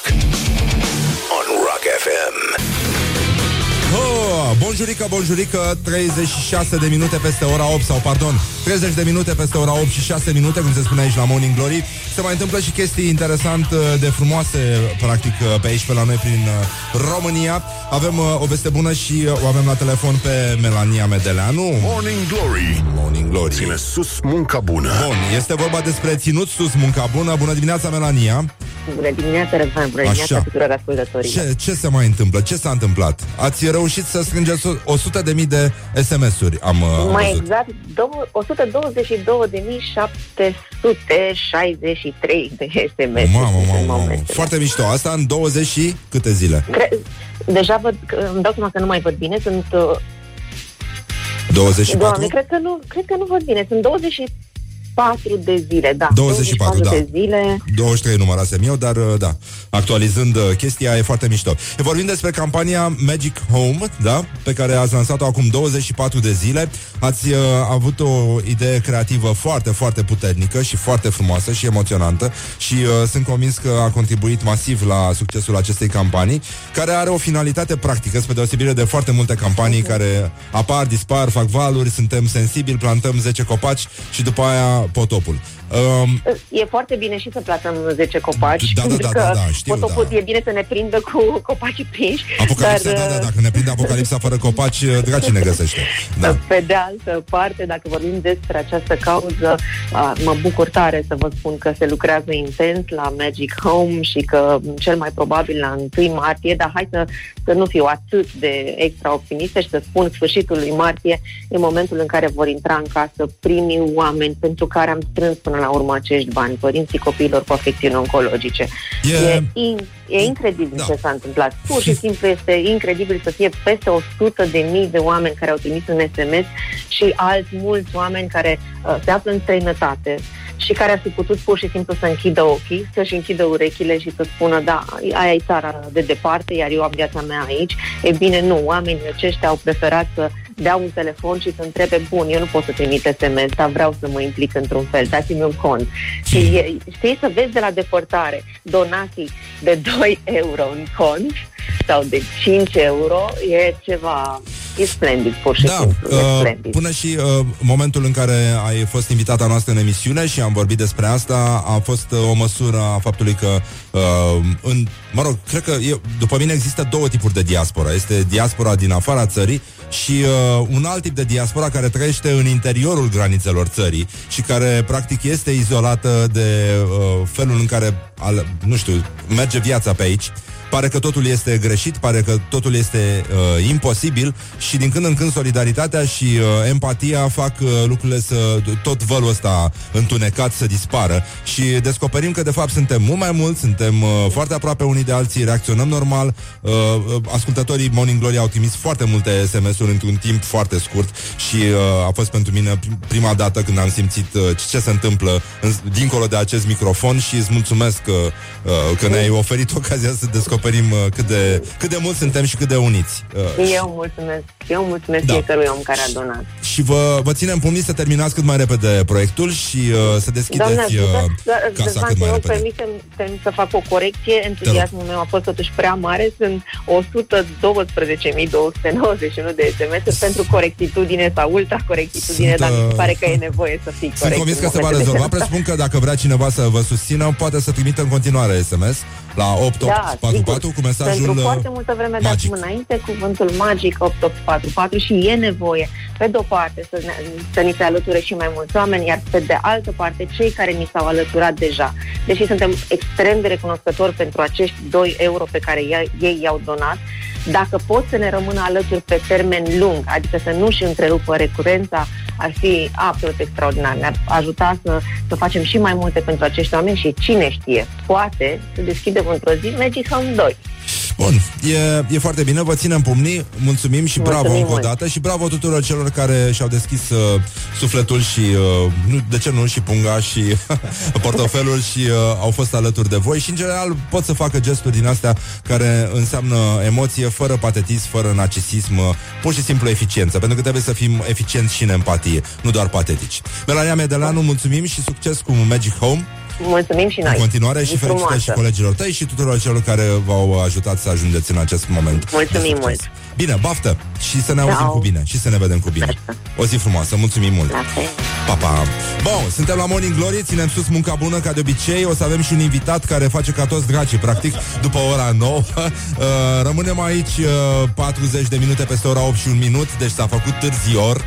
bonjurică, bonjurică 36 de minute peste ora 8 Sau pardon, 30 de minute peste ora 8 și 6 minute Cum se spune aici la Morning Glory. Se mai întâmplă și chestii interesant uh, de frumoase Practic uh, pe aici, pe la noi Prin uh, România. Avem o veste bună și o avem la telefon Pe Melania Medeleanu Morning Glory. Morning Glory. Ține sus munca bună. Bun, este vorba despre ținut sus munca bună. Bună dimineața, Melania Bună dimineața, Răzvan, bună Așa. dimineața tuturor ascultătorilor. ce, ce se mai întâmplă? Ce s-a întâmplat? Ați reușit să strângeți 100 de mii de SMS-uri Am, uh, am Mai văzut. exact, dou- 122.763 de SMS Mamă, în mamă, mamă. momentele. Foarte mișto. Asta în 20 și câte zile? Cre- Deja văd, că- îmi dau seama că nu mai văd bine, sunt... uh, 24? Doamne, cred că, nu, cred că nu văd bine, sunt 24 de zile, da. 24, da. de zile. 23 numărasem eu, dar uh, da, actualizând uh, chestia e foarte mișto. E vorbim despre campania Magic Home, da, pe care ați lansat-o acum 24 de zile. Ați uh, avut o idee creativă foarte, foarte puternică și foarte frumoasă și emoționantă și uh, sunt convins că a contribuit masiv la succesul acestei campanii, care are o finalitate practică, spre deosebire de foarte multe campanii care apar, dispar, fac valuri, suntem sensibili, plantăm 10 copaci și după aia potopul. Um, E foarte bine și să platăm 10 copaci, Da, da, pentru da, că da, da, știu, potopul da. e bine să ne prindă cu copacii prinși. Apocalipsa, dar, da, da, uh, dacă ne prinde apocalipsa fără copaci, draci ne găsește. <laughs> Da. Pe de altă parte, dacă vorbim despre această cauză, a, mă bucur tare să vă spun că se lucrează intens la Magic Home și că m, cel mai probabil la 1 martie, dar hai să, să nu fiu atât de extra optimistă și să spun sfârșitul lui martie e momentul în care vor intra în casă primii oameni pentru care am strâns până la urmă acești bani, părinții copiilor cu afecțiuni oncologice. E- E, in, e incredibil Da. ce s-a întâmplat. Pur și <laughs> simplu este incredibil să fie peste 100 de mii de oameni care au trimis un SMS și alți mulți oameni care uh, se află în străinătate și care ar fi putut pur și simplu să închidă ochii, să-și închidă urechile și să spună, da, aia e țara de departe, iar eu am viața mea aici. E bine, nu, oamenii aceștia au preferat să dea un telefon și să întrebe, bun, eu nu pot să trimit SMS, dar vreau să mă implic într-un fel, dați-mi un cont. Și e, știi, să vezi de la depărtare donații de 2 euro în cont sau de 5 euro, e ceva, e splendid, pur și Da, simplu, e uh, splendid. până și uh, momentul în care ai fost invitata noastră în emisiune și am vorbit despre asta, a fost uh, o măsură a faptului că, uh, în, mă rog, cred că eu, după mine există două tipuri de diaspora. Este diaspora din afara țării și uh, un alt tip de diaspora care trăiește în interiorul granițelor țării și care practic este izolată de uh, felul în care, al, nu știu, merge viața pe aici Pare că totul este greșit, pare că totul este uh, imposibil și din când în când solidaritatea și uh, empatia fac uh, lucrurile să tot vălul ăsta întunecat să dispară și descoperim că de fapt suntem mult mai mulți, suntem uh, foarte aproape unii de alții, reacționăm normal. Uh, uh, ascultătorii Morning Glory au trimis foarte multe SMS-uri într-un timp foarte scurt și uh, a fost pentru mine prim- prima dată când am simțit uh, ce se întâmplă în, dincolo de acest microfon și îți mulțumesc că, uh, că ne-ai oferit ocazia să descoperim uh, cât, de, cât de mulți suntem și cât de uniți. Uh, Eu mulțumesc, eu mulțumesc Da. da. fiecărui om care a donat. și vă, vă ținem pumnii să terminați cât mai repede proiectul și uh, să deschideți Doamne uh, ajută, casa Răzvan, cât te mai rog, repede. permitem să fac o corecție. Entuziasmul meu a fost totuși prea mare. Sunt 112.291 de SMS pentru corectitudine sau ultra-corectitudine, Sunt, dar mi se uh, pare că e nevoie să fii Sunt corect. convins în că se va momentele rezolva. astea. Presupun că dacă vrea cineva să vă susțină, poate să trimită în continuare SMS la 8844 sigur. cu mesajul Pentru uh, foarte multă vreme de magic. acum înainte, cuvântul magic 8844 și e nevoie, pe de-o parte, să, ne, să ni se alăture și mai mulți oameni, iar pe de altă parte, cei care ni s-au alăturat deja. Deși suntem extrem de recunoscători pentru acești 2 euro pe care ei, ei i-au donat, Dacă pot să ne rămână alături pe termen lung, adică să nu și întrerupă recurența, ar fi absolut extraordinar. Ne-ar ajuta să, să facem și mai multe pentru acești oameni și cine știe, poate să deschidem într-o zi Magic Home 2. Bun, e, e foarte bine, vă ținem pumnii, mulțumim și Mulțumim bravo încă o mult. dată și bravo tuturor celor care și-au deschis uh, sufletul și, uh, nu, de ce nu, și punga și <laughs> portofelul și uh, au fost alături de voi și în general pot să facă gesturi din astea care înseamnă emoție, fără patetism, fără narcisism, uh, pur și simplu eficiență, pentru că trebuie să fim eficienți și în empatie, nu doar patetici. Melania Medeleanu, mulțumim și succes cu Magic Home Mulțumim și noi. în continuare și Zi felicitări și frumoasă. colegilor tăi și tuturor celor care v-au ajutat să ajungeți în acest moment. Mulțumim de succes. mult. Bine, baftă și să ne auzim Ciao. cu bine și să ne vedem cu bine. Mersi. O zi frumoasă, mulțumim mult. La fel. Pa, pa. Bun, suntem la Morning Glory, ținem sus munca bună ca de obicei. O să avem și un invitat care face ca toți dracii, practic, după ora 9. <laughs> Uh, rămânem aici uh, 40 de minute peste ora 8 și un minut, deci s-a făcut târzior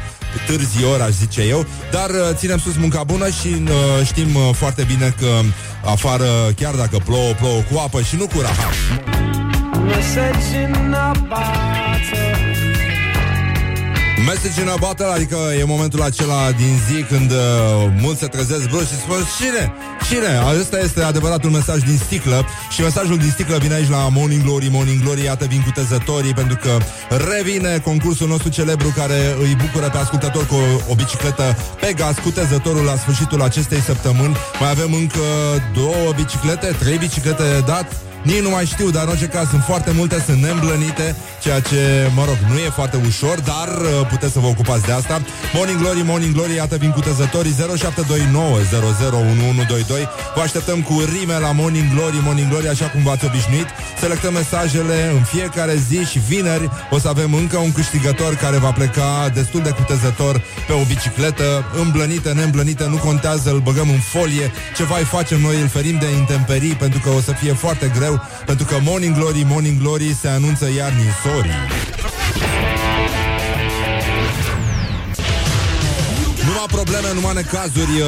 târzior, aș zice eu, dar uh, ținem sus munca bună și uh, știm uh, foarte bine că afară, chiar dacă plouă, plouă cu apă și nu cu rahat. Message in a bottle, adică e momentul acela din zi când uh, mulți se trezesc brusc și spun Cine? Cine? Acesta este adevăratul mesaj din sticlă și mesajul din sticlă vine aici la Morning Glory, Morning Glory, iată vin cutezătorii pentru că revine concursul nostru celebru care îi bucură pe ascultători cu o, o bicicletă Pegas, cutezătorul la sfârșitul acestei săptămâni. Mai avem încă două biciclete, trei biciclete de dat. Nici nu mai știu, dar în orice caz sunt foarte multe, sunt neîmblănite, ceea ce, mă rog, nu e foarte ușor, dar uh, puteți să vă ocupați de asta. Morning Glory, Morning Glory, iată vin cutezătorii 0729 001122. Vă așteptăm cu rime la Morning Glory, Morning Glory, așa cum v-ați obișnuit. Selectăm mesajele în fiecare zi și vineri o să avem încă un câștigător care va pleca destul de cutezător pe o bicicletă, îmblănită, neîmblănită, nu contează, îl băgăm în folie, ceva îi facem noi, îl ferim de intemperii, pentru că o să fie foarte greu, pentru că Morning Glory, Morning Glory se anunță iar ninsorii. Numai probleme, numai necazuri uh,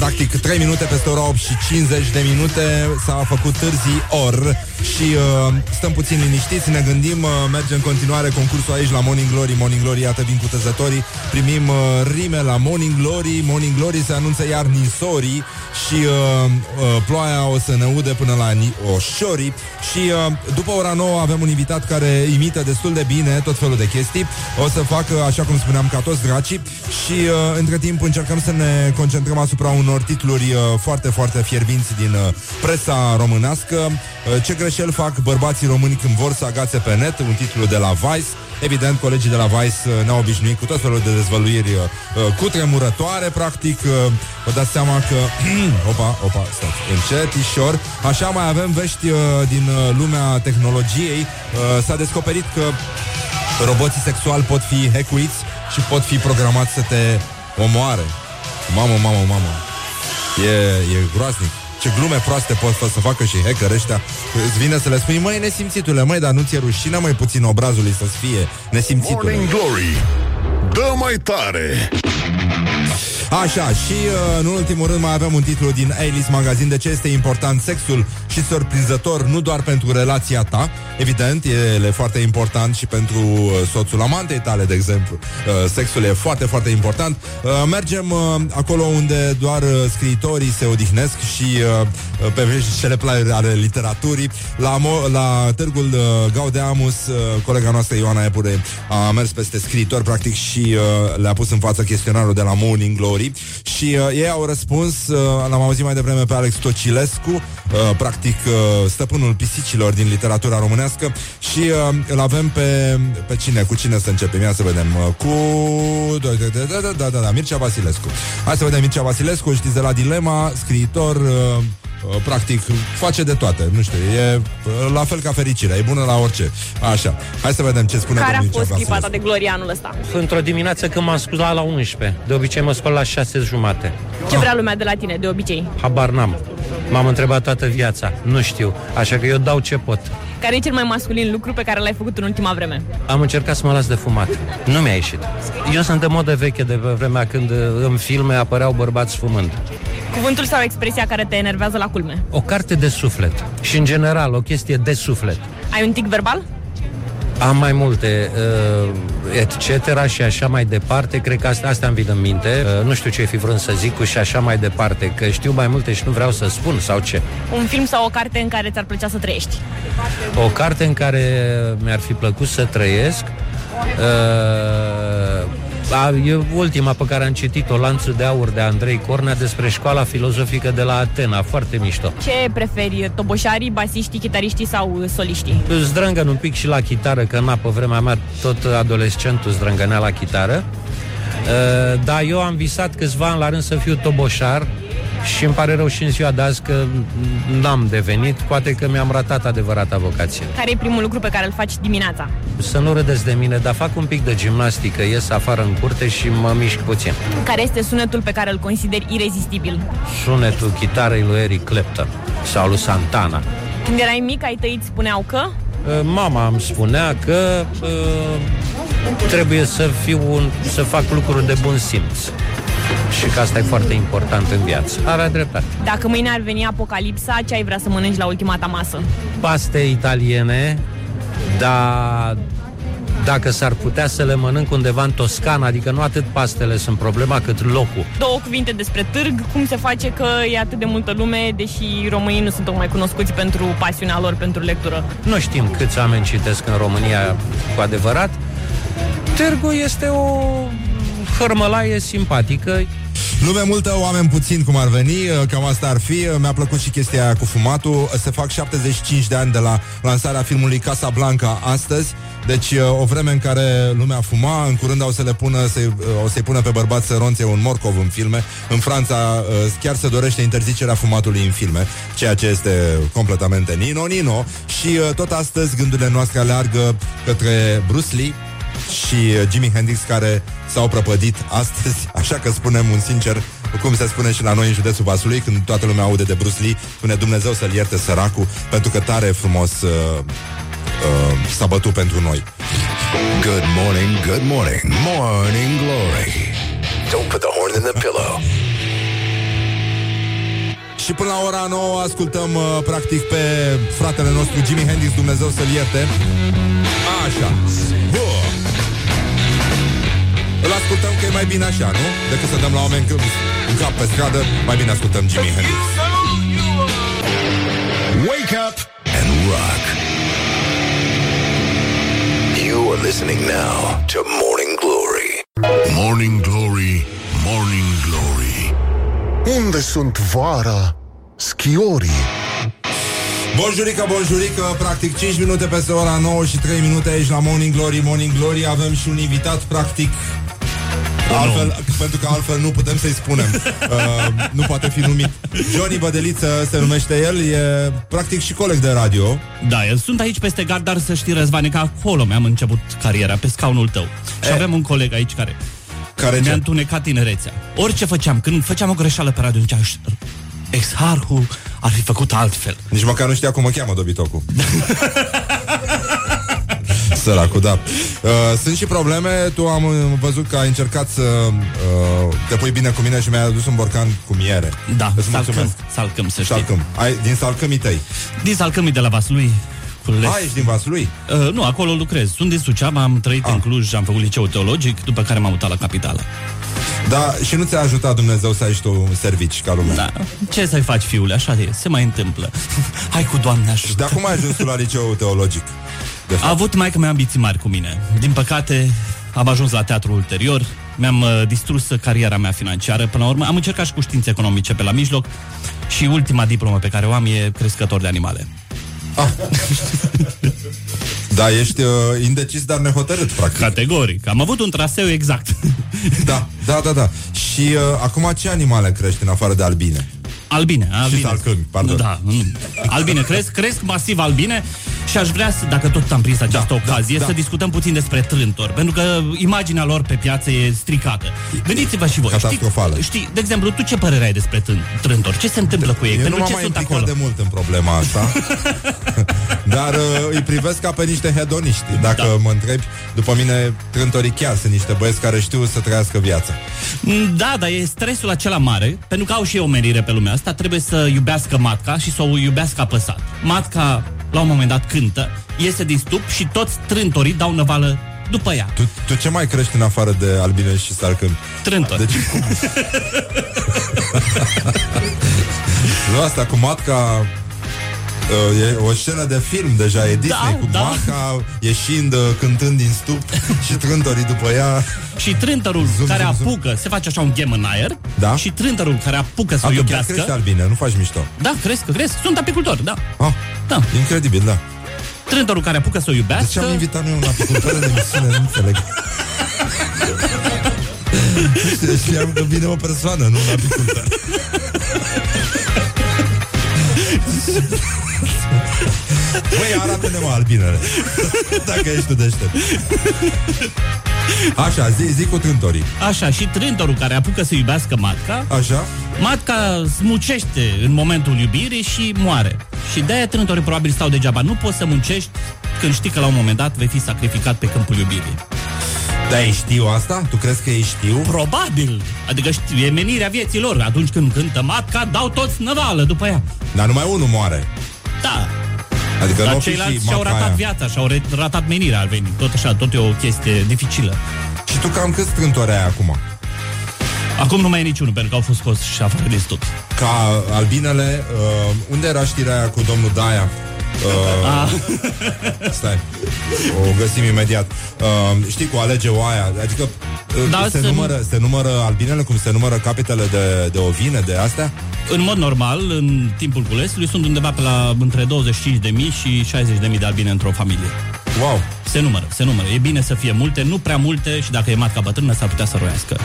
Practic 3 minute peste ora 8 și 50 de minute S-a făcut târzii or. Și uh, stăm puțin liniștiți Ne gândim, uh, merge în continuare concursul aici La Morning Glory, Morning Glory, iată vin cutezătorii Primim uh, rime la Morning Glory. Morning Glory se anunță iar ninsorii Și uh, uh, ploaia o să ne ude până la ni- oșorii. Și uh, după ora 9 avem un invitat Care imită destul de bine tot felul de chestii. O să facă, așa cum spuneam, ca toți dracii. Și uh, între timp încercăm să ne concentrăm asupra unor titluri uh, foarte, foarte fierbinți din uh, presa românească. Uh, ce greșeli fac bărbații români când vor să agațe pe net? Un titlu de la Vice. Evident, colegii de la Vice uh, ne-au obișnuit cu tot felul de dezvăluiri uh, uh, cutremurătoare, practic. Uh, vă dați seama că... <clears throat> opa, opa, stați, încetișor. Așa mai avem vești uh, din uh, lumea tehnologiei. Uh, s-a descoperit că roboții sexuali pot fi hackuiți și pot fi programați să te omoare. Mamă, mamă, mamă. E, e groaznic. Ce glume proaste pot fa- să facă și hacker ăștia Îți vine să le spui, măi, nesimțitule, măi, dar nu ți-e rușine, mai puțin obrazului să-ți fie nesimțitule. Morning Glory Dă mai tare Așa, și uh, în ultimul rând mai avem un titlu din A-List Magazine. De ce este important sexul și surprinzător Nu doar pentru relația ta? Evident, el e foarte important și pentru uh, soțul amantei tale, de exemplu. Uh, Sexul e foarte, foarte important. Uh, Mergem uh, acolo unde doar uh, scriitorii se odihnesc Și uh, pe cele plare ale literaturii. La, mo- la târgul uh, Gaudeamus uh, Colega noastră Ioana Epure A mers peste scriitori, practic Și uh, le-a pus în față chestionarul de la Morning Glory Și uh, ei au răspuns uh, L-am auzit mai devreme pe Alex Tocilescu uh, Practic uh, stăpânul pisicilor din literatura românească Și uh, îl avem pe, pe cine? Cu cine să începem? Ia să vedem uh, Cu... Da, da, da, da, da, da, da, Mircea Vasilescu Hai să vedem Mircea Vasilescu, știți de la Dilema Scriitor uh, Uh, practic face de toate, nu știu, e uh, la fel ca fericirea, e bună la orice. Așa, hai să vedem ce spune Care a domnul fost Mircea clipa ta Vasilescu. de glorie anul ăsta? Într-o dimineață când m-am sculat la 11. De obicei mă spăl la 6 jumate. Ce vrea lumea de la tine, de obicei? Habar n-am. M-am întrebat toată viața. Nu știu. Așa că eu dau ce pot. Care e cel mai masculin lucru pe care l-ai făcut în ultima vreme? Am încercat să mă las de fumat. Nu mi-a ieșit. Eu sunt de modă veche de pe vremea când uh, în filme apăreau bărbați fumând. Cuvântul sau expresia care te enervează la culme? O carte de suflet. Și în general o chestie de suflet. Ai un tic verbal? Am mai multe, uh, etc. și așa mai departe. Cred că asta, asta îmi vin în minte. Uh, nu știu ce fi vrând să zic cu și așa mai departe, că știu mai multe și nu vreau să spun sau ce. Un film sau o carte în care ți-ar plăcea să trăiești? O carte în care mi-ar fi plăcut să trăiesc uh, a, e ultima pe care am citit-o, Lanțul de Aur de Andrei Cornea despre școala filozofică de la Atena, foarte mișto. Ce preferi, toboșarii, basiștii, chitariștii sau soliștii? Zdrângăn un pic și la chitară, că na, pe vremea mea tot adolescentul zdrângănea la chitară. Uh, dar eu am visat câțiva ani la rând să fiu toboșar și îmi pare rău și în ziua de azi că n-am devenit, poate că mi-am ratat adevărata vocație. Care e primul lucru pe care îl faci dimineața? Să nu râdeți de mine, dar fac un pic de gimnastică, ies afară în curte și mă mișc puțin. Care este sunetul pe care îl consideri irezistibil? Sunetul chitarei lui Eric Clapton sau lui Santana. Când erai mic, ai tăi îți spuneau că? Uh, mama îmi spunea că uh, trebuie să fiu un, să fac lucruri de bun simț și că asta e foarte important în viață. Are dreptate. Dacă mâine ar veni apocalipsa, ce ai vrea să mănânci la ultima ta masă? Paste italiene, dar dacă s-ar putea să le mănânc undeva în Toscana, adică nu atât pastele sunt problema, cât locul. Două cuvinte despre târg, cum se face că e atât de multă lume, deși românii nu sunt tocmai cunoscuți pentru pasiunea lor pentru lectură. Nu știm câți oameni citesc în România cu adevărat. Târgul este o hărmălaie simpatică. Lume multă, oameni puțin cum ar veni, cam asta ar fi. Mi-a plăcut și chestia aia cu fumatul. Se fac 75 de ani de la lansarea filmului Casa Blanca astăzi. Deci o vreme în care lumea fuma, în curând o să le pună, să, o să-i pună pe bărbați să ronțe un morcov în filme. În Franța chiar se dorește interzicerea fumatului în filme, ceea ce este completamente nino-nino. Și tot astăzi gândurile noastre aleargă către Bruce Lee, și uh, Jimi Hendrix care s-au prăpădit astăzi, <laughs> așa că spunem un sincer, cum se spune și la noi în județul Vasului, când toată lumea aude de Bruce Lee, spune Dumnezeu să-l ierte săracul, pentru că tare frumos uh, uh, s-a bătut pentru noi. Good morning, good morning, morning glory. Don't put the horn in the pillow. Și până la ora 9 ascultăm uh, practic pe fratele nostru Jimi Hendrix, Dumnezeu să-l ierte. Așa. Bun. Îl ascultăm că e mai bine așa, nu? Decât să dăm la oameni în cap pe stradă, mai bine ascultăm Jimi Hendrix. Wake up and rock. You are listening now to Morning Glory. Morning Glory, Morning Glory. Unde sunt vara? Schiorii Bonjurică, bonjurică, practic 5 minute peste ora 9 și 3 minute aici la Morning Glory, Morning Glory Avem și un invitat, practic, Altfel, no. pentru că altfel nu putem să-i spunem. <laughs> Uh, Nu poate fi numit. Johnny Bădeliță se numește el E practic și coleg de radio. Da, eu sunt aici peste gard Dar să știi, Răzvane, că acolo mi-am început cariera Pe scaunul tău. Și e. avem un coleg aici care care mi-a întunecat tinerețea. Orice făceam, când făceam o greșeală pe radio Zicea, exarhul ar fi făcut altfel. Nici măcar nu știa cum mă cheamă dobitocul <laughs> Săracul, da. Uh, sunt și probleme. Tu am văzut că ai încercat să uh, te pui bine cu mine și mi-ai adus un borcan cu miere. Da, Îți salcâm, salcâm, să știi. Salcâm. Ai, din salcâmii tăi. Din salcâmii de la Vaslui. A, ești din Vaslui? Uh, nu, acolo lucrez. Sunt din Suceava, am trăit A. în Cluj, am făcut liceu teologic, după care m-am mutat la capitală. Da, și nu ți-a ajutat Dumnezeu să ai și tu un servici ca lumea. Da. Ce să-i faci, fiule? Așa e, se mai întâmplă. <laughs> Hai cu Doamne ajută. Și de acum ai ajuns tu la liceu teologic? A avut mai că mea ambiții mari cu mine. Din păcate, am ajuns la teatru ulterior, mi-am uh, distrus cariera mea financiară. Până la urmă, am încercat și cu științe economice pe la mijloc și ultima diplomă pe care o am e crescător de animale. Ah. Da, ești uh, indecis, dar nehotărât, practic. Categoric. Am avut un traseu exact. Da, da, da, da. Și uh, acum ce animale crești în afară de albine? Albine, albine. Și salcâmi, pardon. Da, albine, cresc, cresc masiv albine și aș vrea să, dacă tot am prins această da, ocazie, da, da. să discutăm puțin despre trântori, pentru că imaginea lor pe piață e stricată. Gândiți-vă și voi. Catastrofală. Știi, știi, de exemplu, tu ce părere ai despre trântori? Ce se întâmplă cu ei? Eu pentru nu ce mai sunt acolo? de mult în problema asta. <laughs> Dar uh, îi privesc ca pe niște hedoniști. Dacă da. mă întrebi, după mine, trântorii chiar sunt niște băieți care știu să trăiască viața. Da, dar e stresul acela mare, pentru că au și o menire pe lumea asta, trebuie să iubească matca și să o iubească apăsat. Matca la un moment dat cântă, iese din stup și toți trântorii dau năvală după ea. Tu, tu ce mai crești în afară de albine și salcâm? Trântor. Deci <laughs> cum? <laughs> nu asta cu matca Uh, e o scenă de film deja, e Disney Da, cu da. matca ieșind, uh, cântând din stup <laughs> și trântorii după ea. Și trântorul Zum, care zum, zum. apucă, se face așa un ghem în aer Da. și trântorul care apucă să A, o tu chiar iubească. crești albine, nu faci mișto. Da, cresc, cresc. Sunt apicultor, da. Ah, Da. incredibil, da. Trântorul care apucă să o De ce iubească. am invitat noi un apicultor în emisiune? Nu înțeleg. <laughs> Știam că vine o persoană, nu un apicultor. <laughs> <laughs> Băi, arată-ne mă albinele <laughs> Dacă ești tu deștept Așa, zi, zi cu trântorii Așa, și trântorul care apucă să iubească matca, Așa? matca smucește în momentul iubirii și moare. Și de-aia trântorii probabil stau degeaba. Nu poți să muncești când știi că la un moment dat vei fi sacrificat pe câmpul iubirii. Da, ei știu asta? Tu crezi că ei știu? Probabil. Adică știu, e menirea vieții lor. Atunci când cântă matca, dau toți năvală după ea. Dar numai unul moare Da. Adică nu Dar o fi și ceilalți și-au matca ratat aia. viața, și-au re- ratat menirea al venit. Tot așa, tot e o chestie dificilă. Și tu cam câți trântori ai acum? Acum nu mai e niciunul, pentru că au fost scoși și afară din stup. Ca albinele uh, Unde era știrea aia cu domnul Daia? Uh, Ah. Stai O găsim imediat uh, Știi cu alege oaia Adică uh, Da, se, să numără, se numără albinele Cum se numără capetele de, de ovine De astea? În mod normal, în timpul culesului, sunt undeva pe la între 25.000 și 60.000 de albine într-o familie. Wow Se numără, se numără. E bine să fie multe, nu prea multe și dacă e matca bătrână s-ar putea să roiască.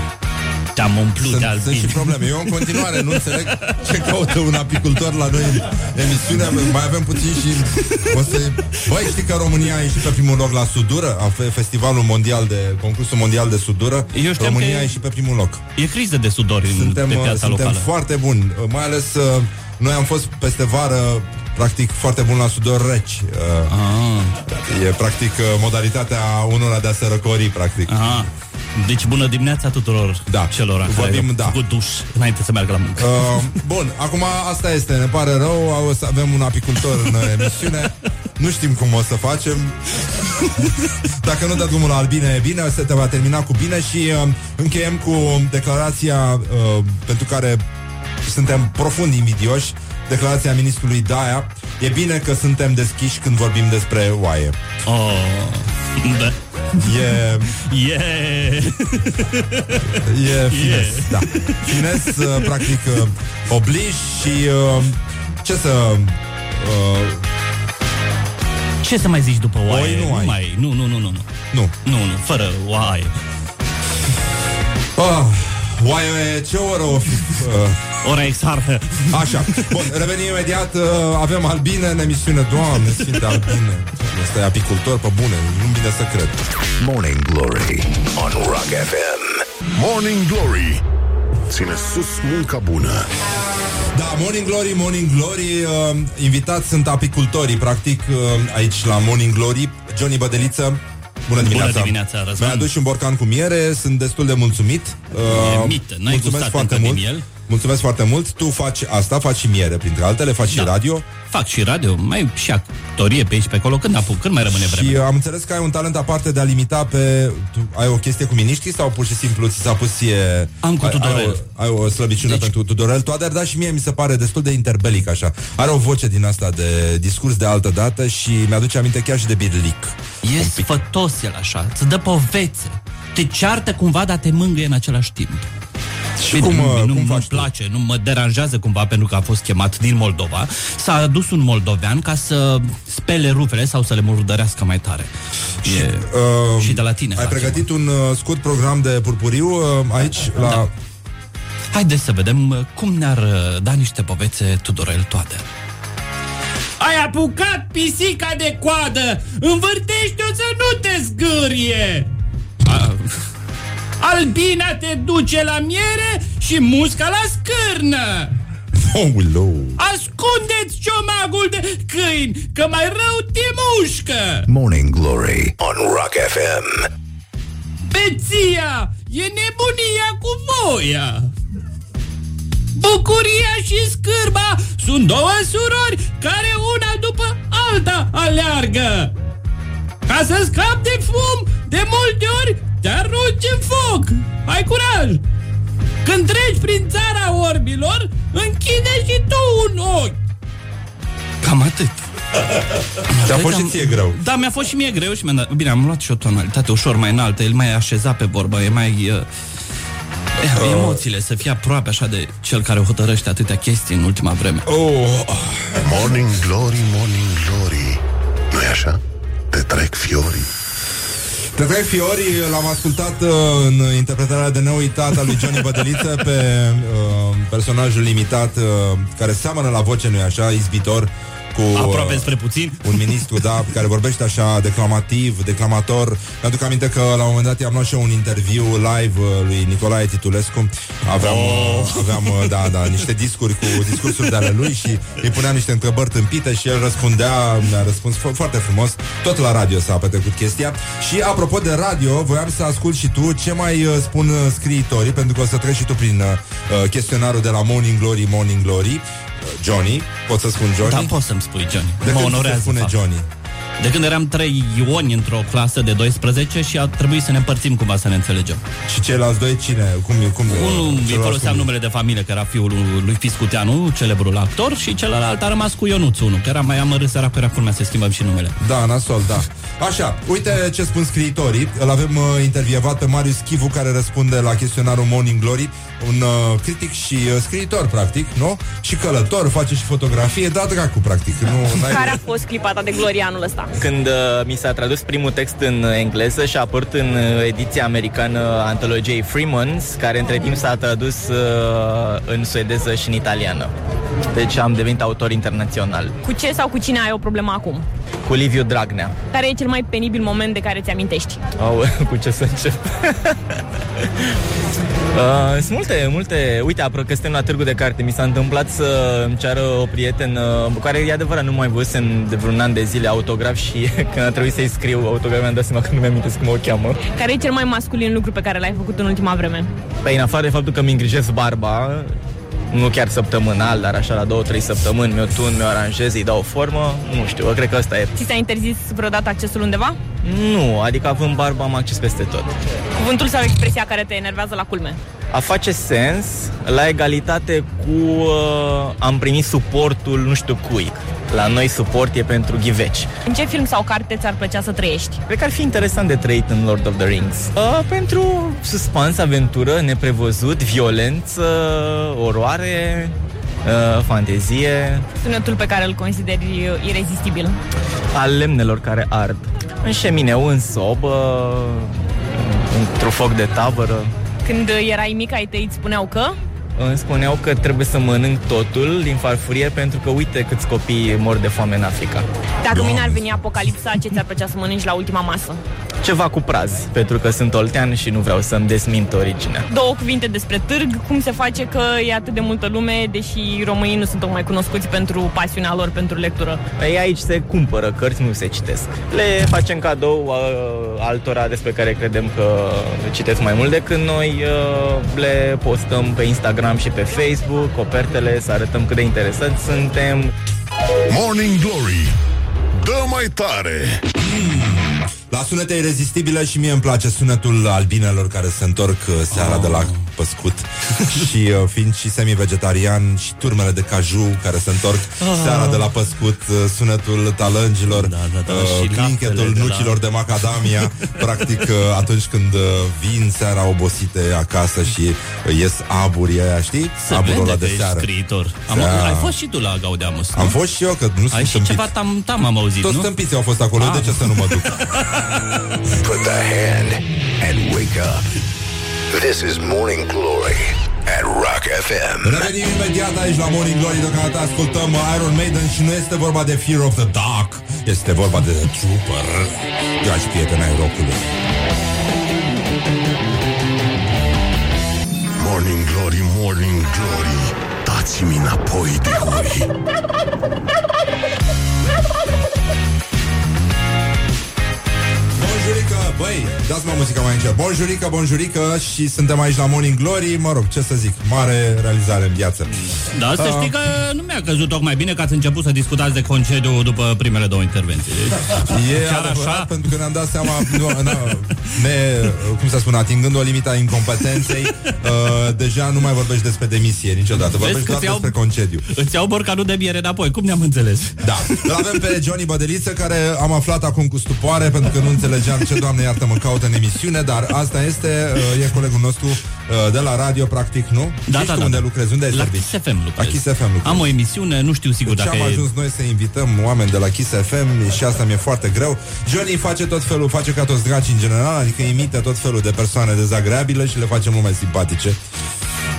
Te-am umplut sunt, de sunt și albine. probleme. Eu în continuare nu înțeleg Ce caută un apicultor la noi în emisiune. Mai avem puțin și o să... Băi, știi că România a ieșit pe primul loc la sudură? A fe- festivalul mondial de Concursul mondial de sudură. Eu știam România că e- a ieșit pe primul loc. E criză de sudori în, Suntem, pe uh, piața suntem locală. foarte buni. Uh, Mai ales uh, Noi am fost peste vară Practic foarte bun la sudor reci uh, Ah, E practic uh, modalitatea unora de a se răcori Practic aha. Deci bună dimineața tuturor Da. celor care Vorbim, au da. făcut duș înainte să meargă la muncă. Uh, bun, acum asta este, ne pare rău, o să avem un apicultor în uh, emisiune. Nu știm cum o să facem. Dacă nu dă drumul la albine, e bine, se te va termina cu bine și uh, încheiem cu declarația uh, pentru care suntem profund invidioși, declarația ministrului Daia. E bine că suntem deschiși când vorbim despre oaie. Oh, da. E, Yeah. e fines, Yeah. da. Fines, uh, practic, uh, oblij și uh, ce să... Uh, Ce să mai zici după oaie? Oi nu ai. mai, nu, nu, nu, nu, nu. nu. Nu, nu, fără oaie. Ah, oaie, ce oră o fi? Uh, Ora exarhă. așa, bun, revenim imediat uh, Avem albine în emisiune Doamne, sfinte albine Asta e apicultor pe bune, nu-mi vine să cred Morning Glory on Rock FM. Morning Glory Ține sus munca bună Da, Morning Glory, Morning Glory uh, Invitați sunt apicultorii Practic, uh, aici la Morning Glory Johnny Bădeliță Bună dimineața! dimineața, Răzvan. Mi-a adus și un borcan cu miere, sunt destul de mulțumit. Uh, E mită, n-ai mulțumesc gustat foarte încă mult. din el? Mulțumesc foarte mult. Tu faci asta, faci și miere, printre altele, faci Da. și radio. Fac și radio, mai și actorie pe aici pe acolo. Când apuc? Când mai rămâne vreme? Și uh, am înțeles că ai un talent aparte de a limita pe... Tu ai o chestie cu miniștrii sau pur și simplu ți s-a pus ție... Am cu ai, ai, Tudorel. o, ai o slăbiciune Deci- pentru Tudorel Toader, dar și mie mi se pare destul de interbelic așa. Are o voce din asta de discurs de altă dată și mi-aduce aminte chiar și de Birlic. E sfătos el așa, îți dă povețe. Te ceartă cumva, dar te mângâie în același timp. Și cum, nu, uh, nu cum mă faci tu? place, nu mă deranjează cumva pentru că a fost chemat din Moldova. S-a adus un moldovean ca să spele rufele sau să le murdărească mai tare. E... Uh, Și de la tine Ai face, pregătit un uh, scurt program de purpuriu uh, aici la... Da. Haideți să vedem uh, cum ne-ar uh, da niște povețe Tudorel Toader. Ai apucat pisica de coadă! Învârtește-o să nu te zgârie! A... Albina te duce la miere și musca la scârnă! Oh, hello. Ascundeți ciomagul de câini, că mai rău te mușcă! Morning Glory on Rock FM. Beția e nebunia cu voia. Bucuria și scârba sunt două surori care una după alta aleargă! Ca să scapi de fum, de multe ori te arunci în foc! Ai curaj! Când treci prin țara orbilor, închide și tu un ochi! Cam atât. <laughs> Ți-a fost și ție greu. Da, mi-a fost și mie greu și mi-am dat... Bine, am luat și o tonalitate ușor mai înaltă, el mai așezat pe vorbă, e mai... Uh... Uh. Emoțiile, să fie aproape așa de cel care hotărăște atâtea chestii în ultima vreme. Oh. Morning Glory, Morning Glory nu e așa? Te trec fiorii Te trec fiori, l-am ascultat uh, în interpretarea de neuitat a lui Johnny Bădăliță pe uh, personajul limitat uh, care seamănă la voce, nu-i așa, izbitor cu Aproape spre puțin. un ministru, da, care vorbește așa declamativ, declamator. Mi-aduc aminte că la un moment dat i-am luat și eu un interviu live uh, lui Nicolae Titulescu. Aveam, oh. aveam uh, da, da, niște discuri cu discursuri de ale lui și îi puneam niște întrebări tâmpite și el răspundea, mi-a răspuns fo- foarte frumos. Tot la radio s-a petrecut chestia. Și apropo de radio, voiam să ascult și tu ce mai uh, spun uh, scriitorii, pentru că o să treci și tu prin uh, chestionarul de la Morning Glory, Morning Glory. Uh, Johnny, pot să spun Johnny? Da, poți să-mi spui, Johnny. De mă când se onorează spune faptul. Johnny? De când eram trei ioni într-o clasă de 12 și a trebuit să ne împărțim cumva să ne înțelegem. Și ceilalți doi cine? Cum, cum, Unul îi celălalt foloseam cum- numele de familie, că era fiul lui- lui Fiscuteanu, celebrul actor, și celălalt a rămas cu Ionuț, unul, că era mai amărâs, era că era culmea să schimbăm și numele. Da, nasol, da. Așa, uite ce spun scriitorii. Îl avem uh, intervievat pe Marius Chivu, care răspunde la chestionarul Morning Glory, un uh, critic și uh, scriitor, practic, nu? Și călător, face și fotografie, da, dracu, practic. Nu, n-ai- Care a fost clipa ta de glorie anul ăsta? Când uh, mi s-a tradus primul text în engleză și a apărut în uh, ediția americană a antologiei Freemans, care între timp s-a tradus uh, în suedeză și în italiană. Deci am devenit autor internațional. Cu ce sau cu cine ai o problemă acum? Cu Liviu Dragnea. Care e cel mai penibil moment de care ți amintești? Au, <laughs> cu ce să încep? <laughs> Uh, sunt multe, multe. Uite, apropo că suntem la târgu de carte, mi s-a întâmplat să îmi ceară o prietenă, cu care e adevărat, nu mai văzusem de vreun an de zile autograf și <laughs> când a trebuit să-i scriu autograf, mi-am dat seama că nu mi-am cum o cheamă. Care e cel mai masculin lucru pe care l-ai făcut în ultima vreme? Păi, în afară de faptul că mi îngrijesc barba, nu chiar săptămânal, dar așa la două, trei săptămâni, mi-o tun, mi-o aranjez, îi dau o formă, nu știu, eu cred că ăsta e. Ți s-a interzis vreodată accesul undeva? Nu, adică având barba am acces peste tot. Cuvântul sau expresia care te enervează la culme? A face sens la egalitate cu uh, am primit suportul nu știu cui. La noi suport e pentru ghiveci. În ce film sau carte ți-ar plăcea să trăiești? Cred că ar fi interesant de trăit în Lord of the Rings. Uh, pentru suspans, aventură, neprevăzut, violență, oroare, uh, fantezie, Sunetul pe care îl consideri irezistibil. al lemnelor care ard. În șemineu, în sobă, într-un foc de tabără. Când erai mic, ai tăi îți spuneau că? Îmi spuneau că trebuie să mănânc totul din farfurie pentru că uite câți copii mor de foame în Africa. Dacă mâine ar veni apocalipsa, ce ți-ar plăcea să mănânci la ultima masă? Ceva cu praz, pentru că sunt oltean și nu vreau să-mi desmint originea. Două cuvinte despre târg, cum se face că e atât de multă lume, deși românii nu sunt tocmai cunoscuți pentru pasiunea lor pentru lectură. Ei, aici se cumpără cărți, nu se citesc. Le facem cadou uh, altora despre care credem că citesc mai mult decât noi. Uh, le postăm pe Instagram și pe Facebook, copertele, să arătăm cât de interesanți suntem. Morning Glory Dă mai tare La sunete irezistibile și mie îmi place sunetul albinelor care se întorc uh, seara Oh. de la păscut <laughs> și uh, fiind și semi-vegetarian și turmele de caju care se întorc seara de la păscut, uh, sunetul talângilor, Oh. Da, da, da, uh, și clinchetul laptele de la- nucilor de macadamia, <laughs> practic uh, atunci când uh, vin seara obosite acasă și uh, ies aburii aia, știi? Se Aburul vede ăla că de ești seară. scriitor. Am, Da. Ai fost și tu la Gaudeamus, nu? Am fost și eu, că nu Ai sunt și stâmpit. ceva tam-tam am auzit, Toți nu? stâmpiți au fost acolo, Ah. de ce să nu mă duc? <laughs> <laughs> Put the hand and wake up. This is Morning Glory at Rock FM Revenim imediat aici la Morning Glory. Deocamdată ascultăm Iron Maiden Și nu este vorba de Fear of the Dark Este vorba de The Trooper Dragi prieteni ai rockului. Morning Glory, Morning Glory Dați-mi înapoi de ori <laughs> Bonjurică, băi, Dați-mă muzica mai încet. Bonjurică, bonjurică și suntem aici la Morning Glory. Mă rog, ce să zic, mare realizare în viață. Da, să Ah. știi că nu mi-a căzut tocmai bine că ați început să discutați de concediu după primele două intervenții. Deci, E Chiar adevărat, așa? pentru că ne-am dat seama, nu, nu, ne, cum să spun, atingând o limită a incompetenței, uh, deja nu mai vorbești despre demisie niciodată, vorbești că doar ți iau- despre concediu. Îți iau borcanul de miere înapoi, cum ne-am înțeles? Da, îl avem pe Johnny Bădeliță Care am aflat acum cu stupoare Pentru că nu înțelegeam ce, doamne iartă, mă caută în emisiune Dar asta este, uh, e colegul nostru uh, De la radio, practic, nu? Da, Știi da, tu da, unde da. lucrezi? Unde ai La servit? Kiss FM lucrez. La Kiss FM lucrezi. Am o emisiune, nu știu sigur Deci dacă am e... ajuns noi să invităm oameni de la Kiss FM și asta mi-e foarte greu. Johnny face tot felul, face ca toți dracii în general, adică imită tot felul de persoane dezagreabile și le face mult mai simpatice.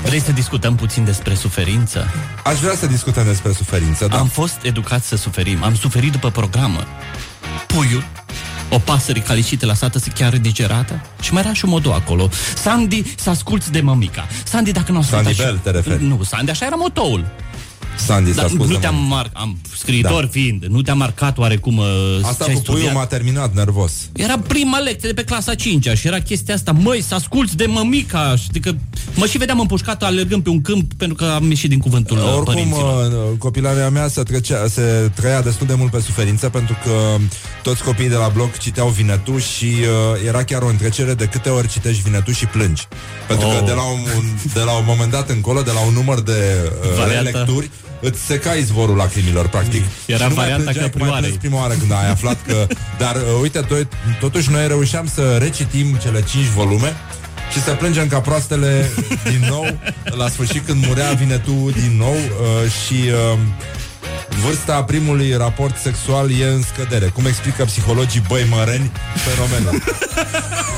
Vrei să discutăm puțin despre suferință? Aș vrea să discutăm despre suferință, da. Am fost educat să suferim, am suferit după programă. Puiul, o pasăre calicită lăsată să chiar digerată și mai era și un modul acolo. Sandy, să asculți de mămica. Sandy, dacă nu asculti Sandy așa... Bell, te referi? Nu, Sandy, așa era motoul. Sandy, s-a Dar spus nu de te-am mult. mar... am scriitor da. fiind, nu te-am marcat oarecum uh, Asta ce ai cu puiul studiat? m-a terminat nervos. Era prima lecție de pe clasa 5 și era chestia asta, măi, să asculți de mămica. Și Adică mă și vedeam împușcat alergând pe un câmp pentru că am ieșit din cuvântul uh, Oricum, părinților. uh, copilarea mea se, trecea, se trăia destul de mult pe suferință pentru că toți copiii de la bloc citeau Vinetu și uh, era chiar o întrecere de câte ori citești Vinetu și plângi. Pentru Oh. că de la, un, de la un moment dat încolo, de la un număr de uh, Varianta. lecturi, îți seca izvorul lacrimilor, practic. Era Și nu mai varianta plângeai cum ai căprioarei. plâns prima oară când ai aflat că... <laughs> Dar, uh, uite, to- totuși noi reușeam să recitim cele cinci volume și să plângem ca proastele din nou <laughs> la sfârșit când murea Vinetu din nou uh, și uh, vârsta primului raport sexual e în scădere. Cum explică psihologii băimăreni fenomenul? <laughs>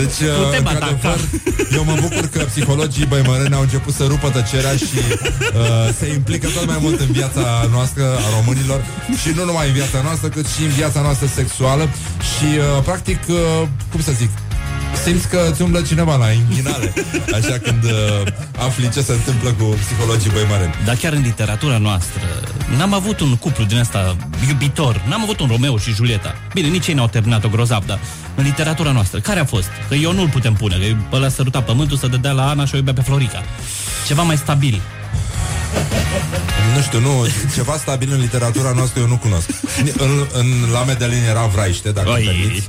Deci, uh, Putem într-adevăr, eu mă bucur că psihologii băimăreni au început să rupă tăcerea și uh, se implică tot mai mult în viața noastră a românilor și nu numai în viața noastră, cât și în viața noastră sexuală. Și, uh, practic, uh, cum să zic, simți că îți umblă cineva la inghinale, așa când uh, afli ce se întâmplă cu psihologii băimăreni. Dar chiar în literatura noastră N-am avut un cuplu din ăsta iubitor N-am avut un Romeo și Julieta Bine, nici ei n-au terminat-o grozav Dar în literatura noastră, care a fost? Că eu nu-l putem pune Că ăla săruta pământul, să dădea la Ana și o iubea pe Florica Ceva mai stabil Nu știu, nu, ceva stabil în literatura noastră eu nu cunosc. În, în La Medellin era vraiște, dacă Oi. îmi permiți.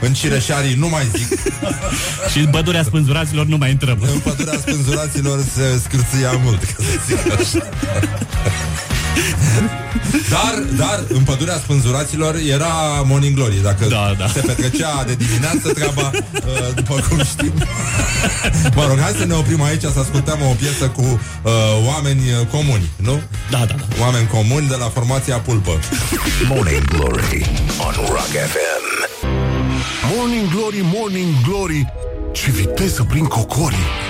În Cireșarii nu mai zic. <laughs> Și în pădurea spânzuraților nu mai intrăm În pădurea spânzuraților se scârțâia mult, ca să zic așa. <laughs> <laughs> Dar, dar, în pădurea spânzuraților era Morning Glory Dacă Da, da. se petrecea de dimineață treaba, <laughs> uh, după cum știm <laughs> Mă rog, hai să ne oprim aici Să ascultăm o piesă cu uh, oameni uh, comuni, nu? Da, da, da Oameni comuni de la formația Pulpă Morning Glory on Rock FM. Morning Glory, Morning Glory Ce viteză prin cocorii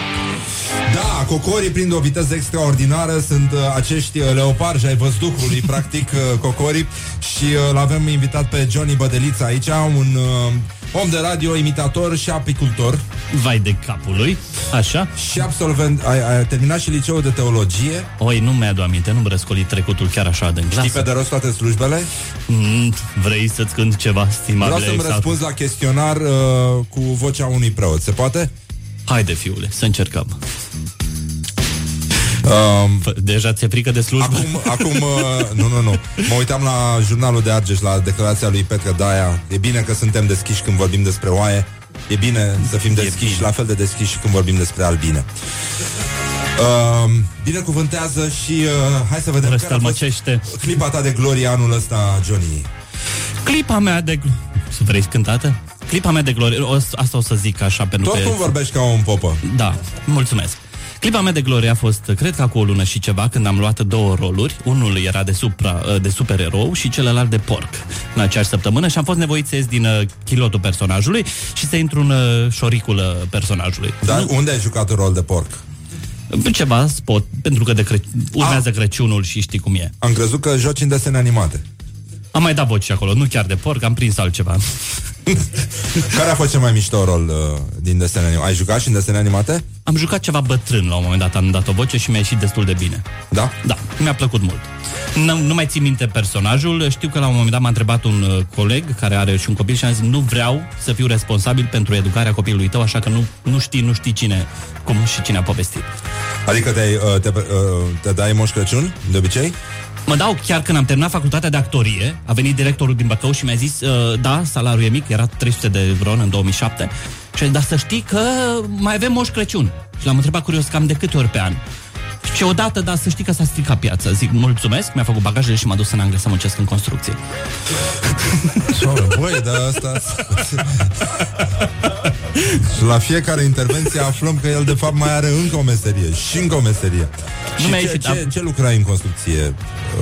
Da, cocorii prind o viteză extraordinară Sunt uh, acești uh, leoparji ai văzduhului <laughs> Practic, uh, cocorii Și uh, l-avem invitat pe Johnny Bădelița aici Un uh, om de radio, imitator și apicultor Vai de capul lui Așa Și absolvent, ai, ai terminat și liceul de teologie Oi, nu mi-adu aminte, nu-mi răscoli trecutul chiar așa adânc Știi pe de rost toate slujbele? mm, Vrei să-ți cânt ceva, stimabile Vreau să-mi exaltă? răspunzi la chestionar uh, Cu vocea unui preot, se poate? Haide, fiule, să încercăm. Um, Fă- Deja ți-e frică de slujbă? Acum, acum uh, nu, nu, nu. Mă uitam la jurnalul de Argeș La declarația lui Petre Daia. E bine că suntem deschiși când vorbim despre oaie. E bine să fim deschiși bine. La fel de deschiși și când vorbim despre albine. Uh, Binecuvântează și uh, Hai să vedem care a fost Răstălmăcește clipa ta de glorie anul ăsta, Johnny Clipa mea de... gl- Să vrei cântată? Clipa mea de glorie, o, asta o să zic așa pentru Tot că... cum vorbești ca un popă Da, mulțumesc. Clipa mea de glorie a fost, cred că cu o lună și ceva, când am luat două roluri. Unul era de, supra, de supererou și celălalt de porc în aceeași săptămână și am fost nevoit să ies din uh, chilotul personajului și să intru în uh, șoricul uh, personajului. Dar unde ai jucat un rol de porc? Ceva spot, pentru că de Cre- urmează Crăciunul și știi cum e. Am crezut că joci în desene animate Am mai dat voci acolo, nu chiar de porc, am prins altceva. <laughs> Care a fost cel mai mișto rol uh, din desene animate? Ai jucat și în desene animate? Am jucat ceva bătrân la un moment dat, am dat o voce și mi-a ieșit destul de bine. Da? Da, mi-a plăcut mult. Nu, nu mai țin minte personajul. Știu că la un moment dat m-a întrebat un uh, coleg care are și un copil și a zis nu vreau să fiu responsabil pentru educarea copilului tău, așa că nu, nu știi, nu știi cine, cum și cine a povestit. Adică te, uh, te, uh, te dai Moș Crăciun, de obicei? Mă dau chiar când am terminat facultatea de actorie, a venit directorul din Bacău și mi-a zis, uh, da, salariul e mic, era 300 de euro în 2007, și a zis, dar să știi că mai avem Moș Crăciun. Și l-am întrebat curios cam de câte ori pe an. Și odată, dar să știi că s-a stricat piața. Zic, mulțumesc, mi-a făcut bagajele și m-a dus în Anglia să muncesc în construcție. Băi, dar asta... <laughs> și la fiecare intervenție aflăm că el de fapt mai are încă o meserie și încă o meserie. Nu și mi-a ce, ieșit, ce, am- ce lucrai în construcție?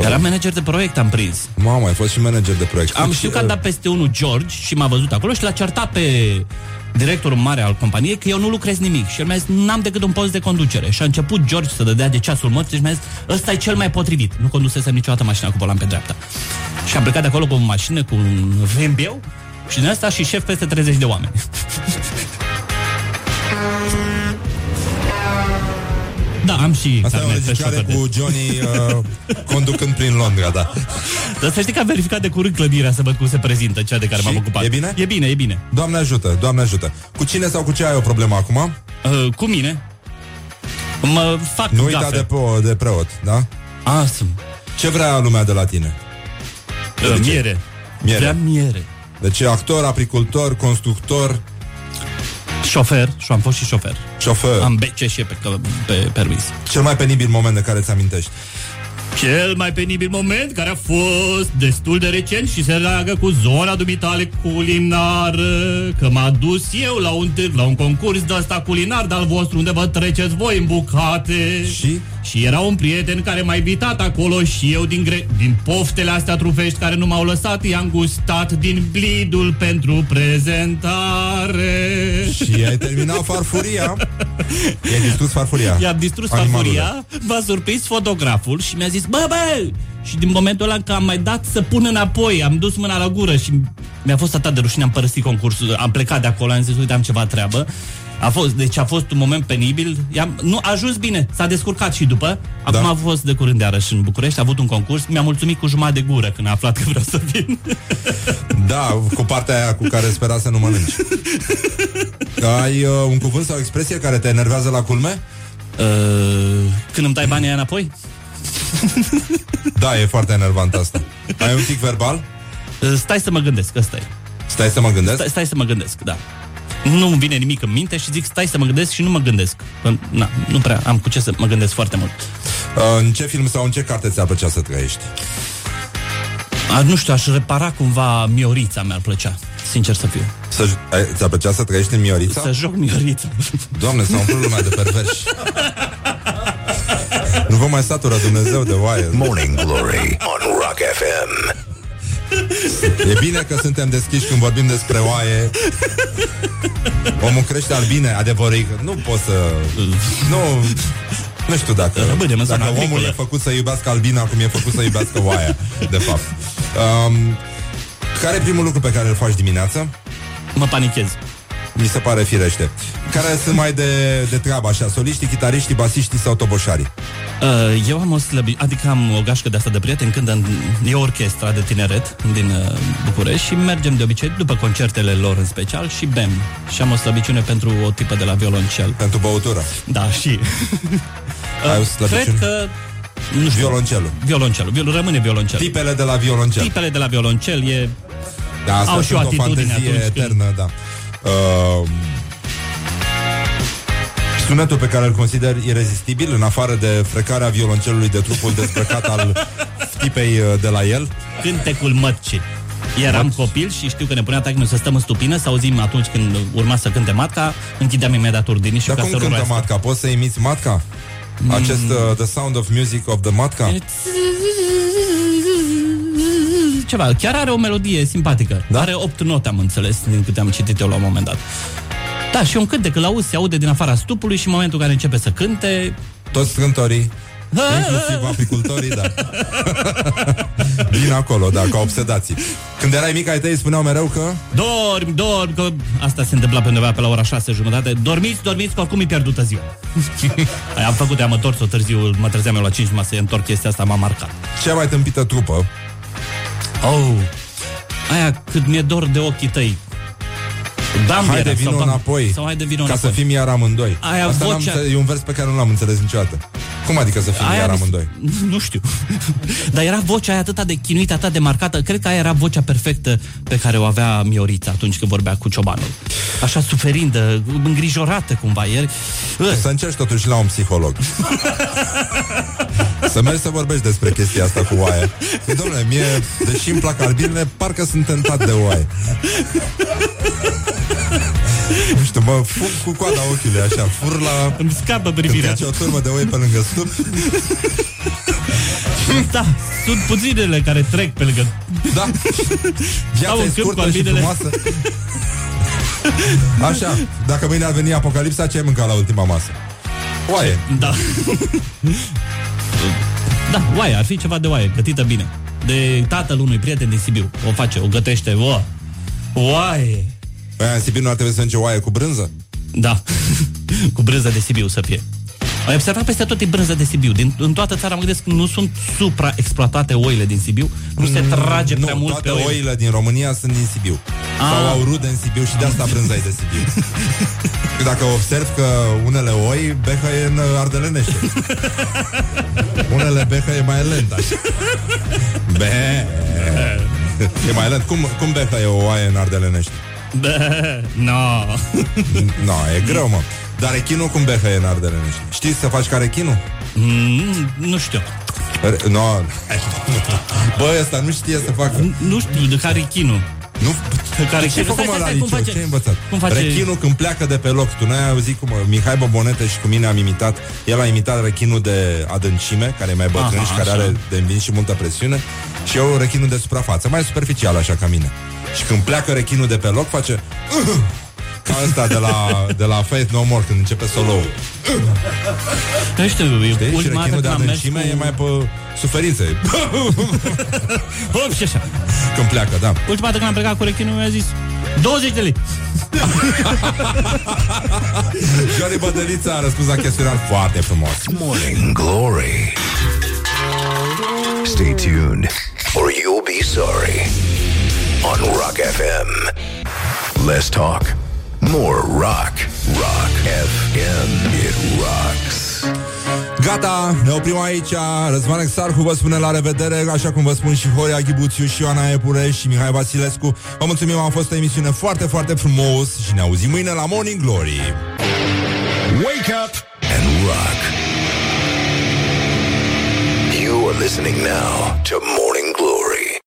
Era manager de proiect, am prins. Mamă, ai fost și manager de proiect. Am Deci, știu că a dat peste unul George și m-a văzut acolo și l-a certat pe directorul mare al companiei că eu nu lucrez nimic. Și el mi-a zis, n-am decât un post de conducere. Și a început George să dădea de ceasul morții și mi-a zis, ăsta e cel mai potrivit. Nu condusesem niciodată mașina cu volan pe dreapta. Și am plecat de acolo cu o mașină, cu un VMB și din asta și șef peste 30 de oameni. Da, am și Asta e o carnet pe înregistrare șofer de- cu Johnny uh, conducând prin Londra, da. Dar să știi că am verificat de curând clădirea să văd cum se prezintă cea de care Și? m-am ocupat. E bine? E bine, e bine. Doamne ajută, Doamne ajută. Cu cine sau cu ce ai o problemă acum? Uh, cu mine mă fac Nu uita gafe. de, po- de preot, da? Awesome. Ce vrea lumea de la tine? Uh, De ce? miere. Miere. Vrea miere. Deci actor, apicultor, constructor, Șofer, și am fost și șofer. șofer. Am BC și pe, pe permis. Cel mai penibil moment de care ți amintești. Cel mai penibil moment care a fost destul de recent și se leagă cu zona dumitale culinară Că m-a dus eu la un, târg, la un concurs de ăsta culinar de-al vostru unde vă treceți voi în bucate Și? Și era un prieten care m-a invitat acolo și eu din, gre- din poftele astea trufești care nu m-au lăsat I-am gustat din blidul pentru prezentare Și ai terminat farfuria. <laughs> I-ai distrus farfuria. I-am distrus Animalule. farfuria, v-a surprins fotograful și mi-a zis, bă, bă! Și din momentul ăla că am mai dat să pun înapoi, am dus mâna la gură și mi-a fost atât de rușine, am părăsit concursul, am plecat de acolo, am zis, uite, am ceva treabă. A fost, deci a fost un moment penibil. I-am, nu, a ajuns bine, s-a descurcat și după. Acum Da. a fost de curând iarăși în București, a avut un concurs, mi-a mulțumit cu jumătate de gură când a aflat că vreau să vin. <laughs> Da, cu partea aia cu care spera să nu mănânci. Ai uh, un cuvânt sau o expresie care te enervează la culme? Uh, când îmi dai banii aia înapoi? <laughs> Da, e foarte enervant asta. Ai un tic verbal? Uh, stai să mă gândesc, ăsta e. Stai să mă gândesc. Stai, stai să mă gândesc, da. Nu îmi vine nimic în minte și zic stai să mă gândesc și nu mă gândesc. Că, Na, nu prea am cu ce să mă gândesc foarte mult. Uh, în ce film sau în ce carte ți-ar plăcea să trăiești? A, nu știu, aș repara cumva Miorița mi-ar plăcea, sincer să fiu. Să, ai, ți-ar plăcea să trăiești în Miorița? Să joc Miorița. Doamne, s-a umplut lumea de perverși. <laughs> nu vă mai satură Dumnezeu de oaie. Morning Glory on Rock FM. E bine că suntem deschiși când vorbim despre oaie. Omul crește albine, adevărul e că nu pot să... Nu... Nu știu dacă, Rămânem în zona dacă omul agricolă. e făcut să iubească albina cum e făcut să iubească oaia, de fapt. Um, care e primul lucru pe care îl faci dimineața? Mă panichez. Mi se pare firește. Care sunt mai de, de treabă, așa, soliștii, chitariștii, basiștii sau toboșarii? Uh, eu am o slăbi, adică am o gașcă de asta de prieteni când în, e o orchestra de tineret din uh, București și mergem de obicei după concertele lor în special și bem. Și am o slăbiciune pentru o tipă de la violoncel. Pentru băutură. Da, și... Ai o Uh, slăbiciune? Cred că... Nu știu, Violoncelul. violoncelul. Viol, rămâne violoncel. Tipele de la violoncel. Tipele de la violoncel e... Da, asta Au și o sunt o atitudine fantezie atunci când- eternă, da. Uh, sunetul pe care îl consider irezistibil, în afară de frecarea violoncelului de trupul dezbrăcat al tipei uh, de la el, Cântecul mătcii. Eram copil și știu că ne punea taică să stăm în stupină, să auzim atunci când urma să cânte matca, închideam imediat urdinii și dar ca cum să cântă rulească. matca? Poți să imiți matca? Acest uh, The Sound of Music of the Matca? Ceva, chiar are o melodie simpatică. Da? Are 8 note, am înțeles, din câte am citit eu la un moment dat. Da, și un cântec, îl auzi, se aude din afara stupului și în momentul în care începe să cânte, Toți strântorii Inclusiv <laughs> apicultorii, da. <laughs> Vin acolo, da, ca obsedații. Când erai mic, ai tăi spuneau mereu că... Dormi, dormi, că asta se întâmpla pe undeva pe la ora 6 jumătate. Dormiți, dormiți, că oricum e pierdută ziua. <laughs> Am făcut, am întors-o târziu, mă trezeam eu la 5 jumătate să întorc chestia asta, m-a marcat. Cea mai tâmpită trupă Oh, aia cât mi-e dor de ochii tăi. Bambi Hai de era, vino sau Bam- înapoi Sau hai de vino Ca înapoi. să fim iar amândoi Aia Asta n-am vocea- înțeles, E un vers pe care nu l-am înțeles niciodată Cum adică să fim Aia iar mi se- amândoi? <laughs> Nu știu. <laughs> Dar era vocea aia atât de chinuită, atât de marcată. Cred că aia era vocea perfectă pe care o avea Miorița atunci când vorbea cu ciobanul. Așa suferindă, îngrijorată cumva. Ieri. Să încerci totuși la un psiholog <laughs> Să mergi să vorbești despre chestia asta cu oaia e, Domnule, mie, deși îmi plac albinele Parcă sunt tentat de oaie Nu știu, mă fug cu coada ochiului așa Fur la... Îmi scapă Când privirea. trece o turmă de oi pe lângă stup <laughs> Da, sunt puținele care trec pe lângă. Da Au Viața un e câmp cu scurtă și albinele. frumoasă Așa, dacă mâine ar veni apocalipsa Ce ai mâncat la ultima masă? Oaie Da. Da, oaie, ar fi ceva de oaie, gătită bine. De tatăl unui prieten din Sibiu. O face, o gătește, o. Oaie. Păi în Sibiu nu ar trebui să mănânce oaie cu brânză? Da, <laughs> cu brânză de Sibiu să fie. Ai observat peste tot e brânză de Sibiu. Din, în toată țara mă gândesc că nu sunt supraexploatate oile din Sibiu. Nu se trage nu, prea mult toate pe oile. oile din România sunt din Sibiu Ah. Sau au rude în Sibiu și de asta brânza e de Sibiu Că <laughs> Dacă observ că unele oi behă e în uh, ardelenește Unele behă e mai lent așa Be. <laughs> E mai lent Cum, cum behă e o oaie în ardelenește? Bă, no. <laughs> No, e greu, mă Dar rechinul cum behă e în ardelenește? Știi să faci ca rechinul? Mm, nu știu. Re- No. Bă, ăsta nu știe să facă Nu știu, de care chinul. Nu, Care ce ai chinul? făcut mă la liceu? face? Ce ai învățat? Cum face? Rechinul când pleacă de pe loc Tu n-ai auzit cum Mihai Bobonete și cu mine am imitat El a imitat rechinul de adâncime Care e mai bătrân Aha, și care așa. are de învins și multă presiune Și eu rechinul de suprafață Mai superficial așa ca mine Și când pleacă rechinul de pe loc face Ca ăsta de la, de la Faith No More Când începe solo Nu știu, e Știi? Și ultima rechinul dată de când am mers adâncime cu... e mai pe suferință <laughs> Hop, și așa. Când pleacă, da Ultima dată când am plecat cu rechinul mi-a zis 20 de lei. <laughs> Johnny Bădălița a răspuns la chestionar foarte frumos Morning Glory. Stay tuned, or you'll be sorry. On Rock FM. Let's talk more rock. Rock FM. It rocks. Gata, ne oprim aici Răzvan Exarhu vă spune la revedere Așa cum vă spun și Horia Ghibuțiu și Ioana Epure Și Mihai Vasilescu Vă mulțumim, a fost o emisiune foarte, foarte frumos Și ne auzim mâine la Morning Glory Wake up and rock. You are listening now to Morning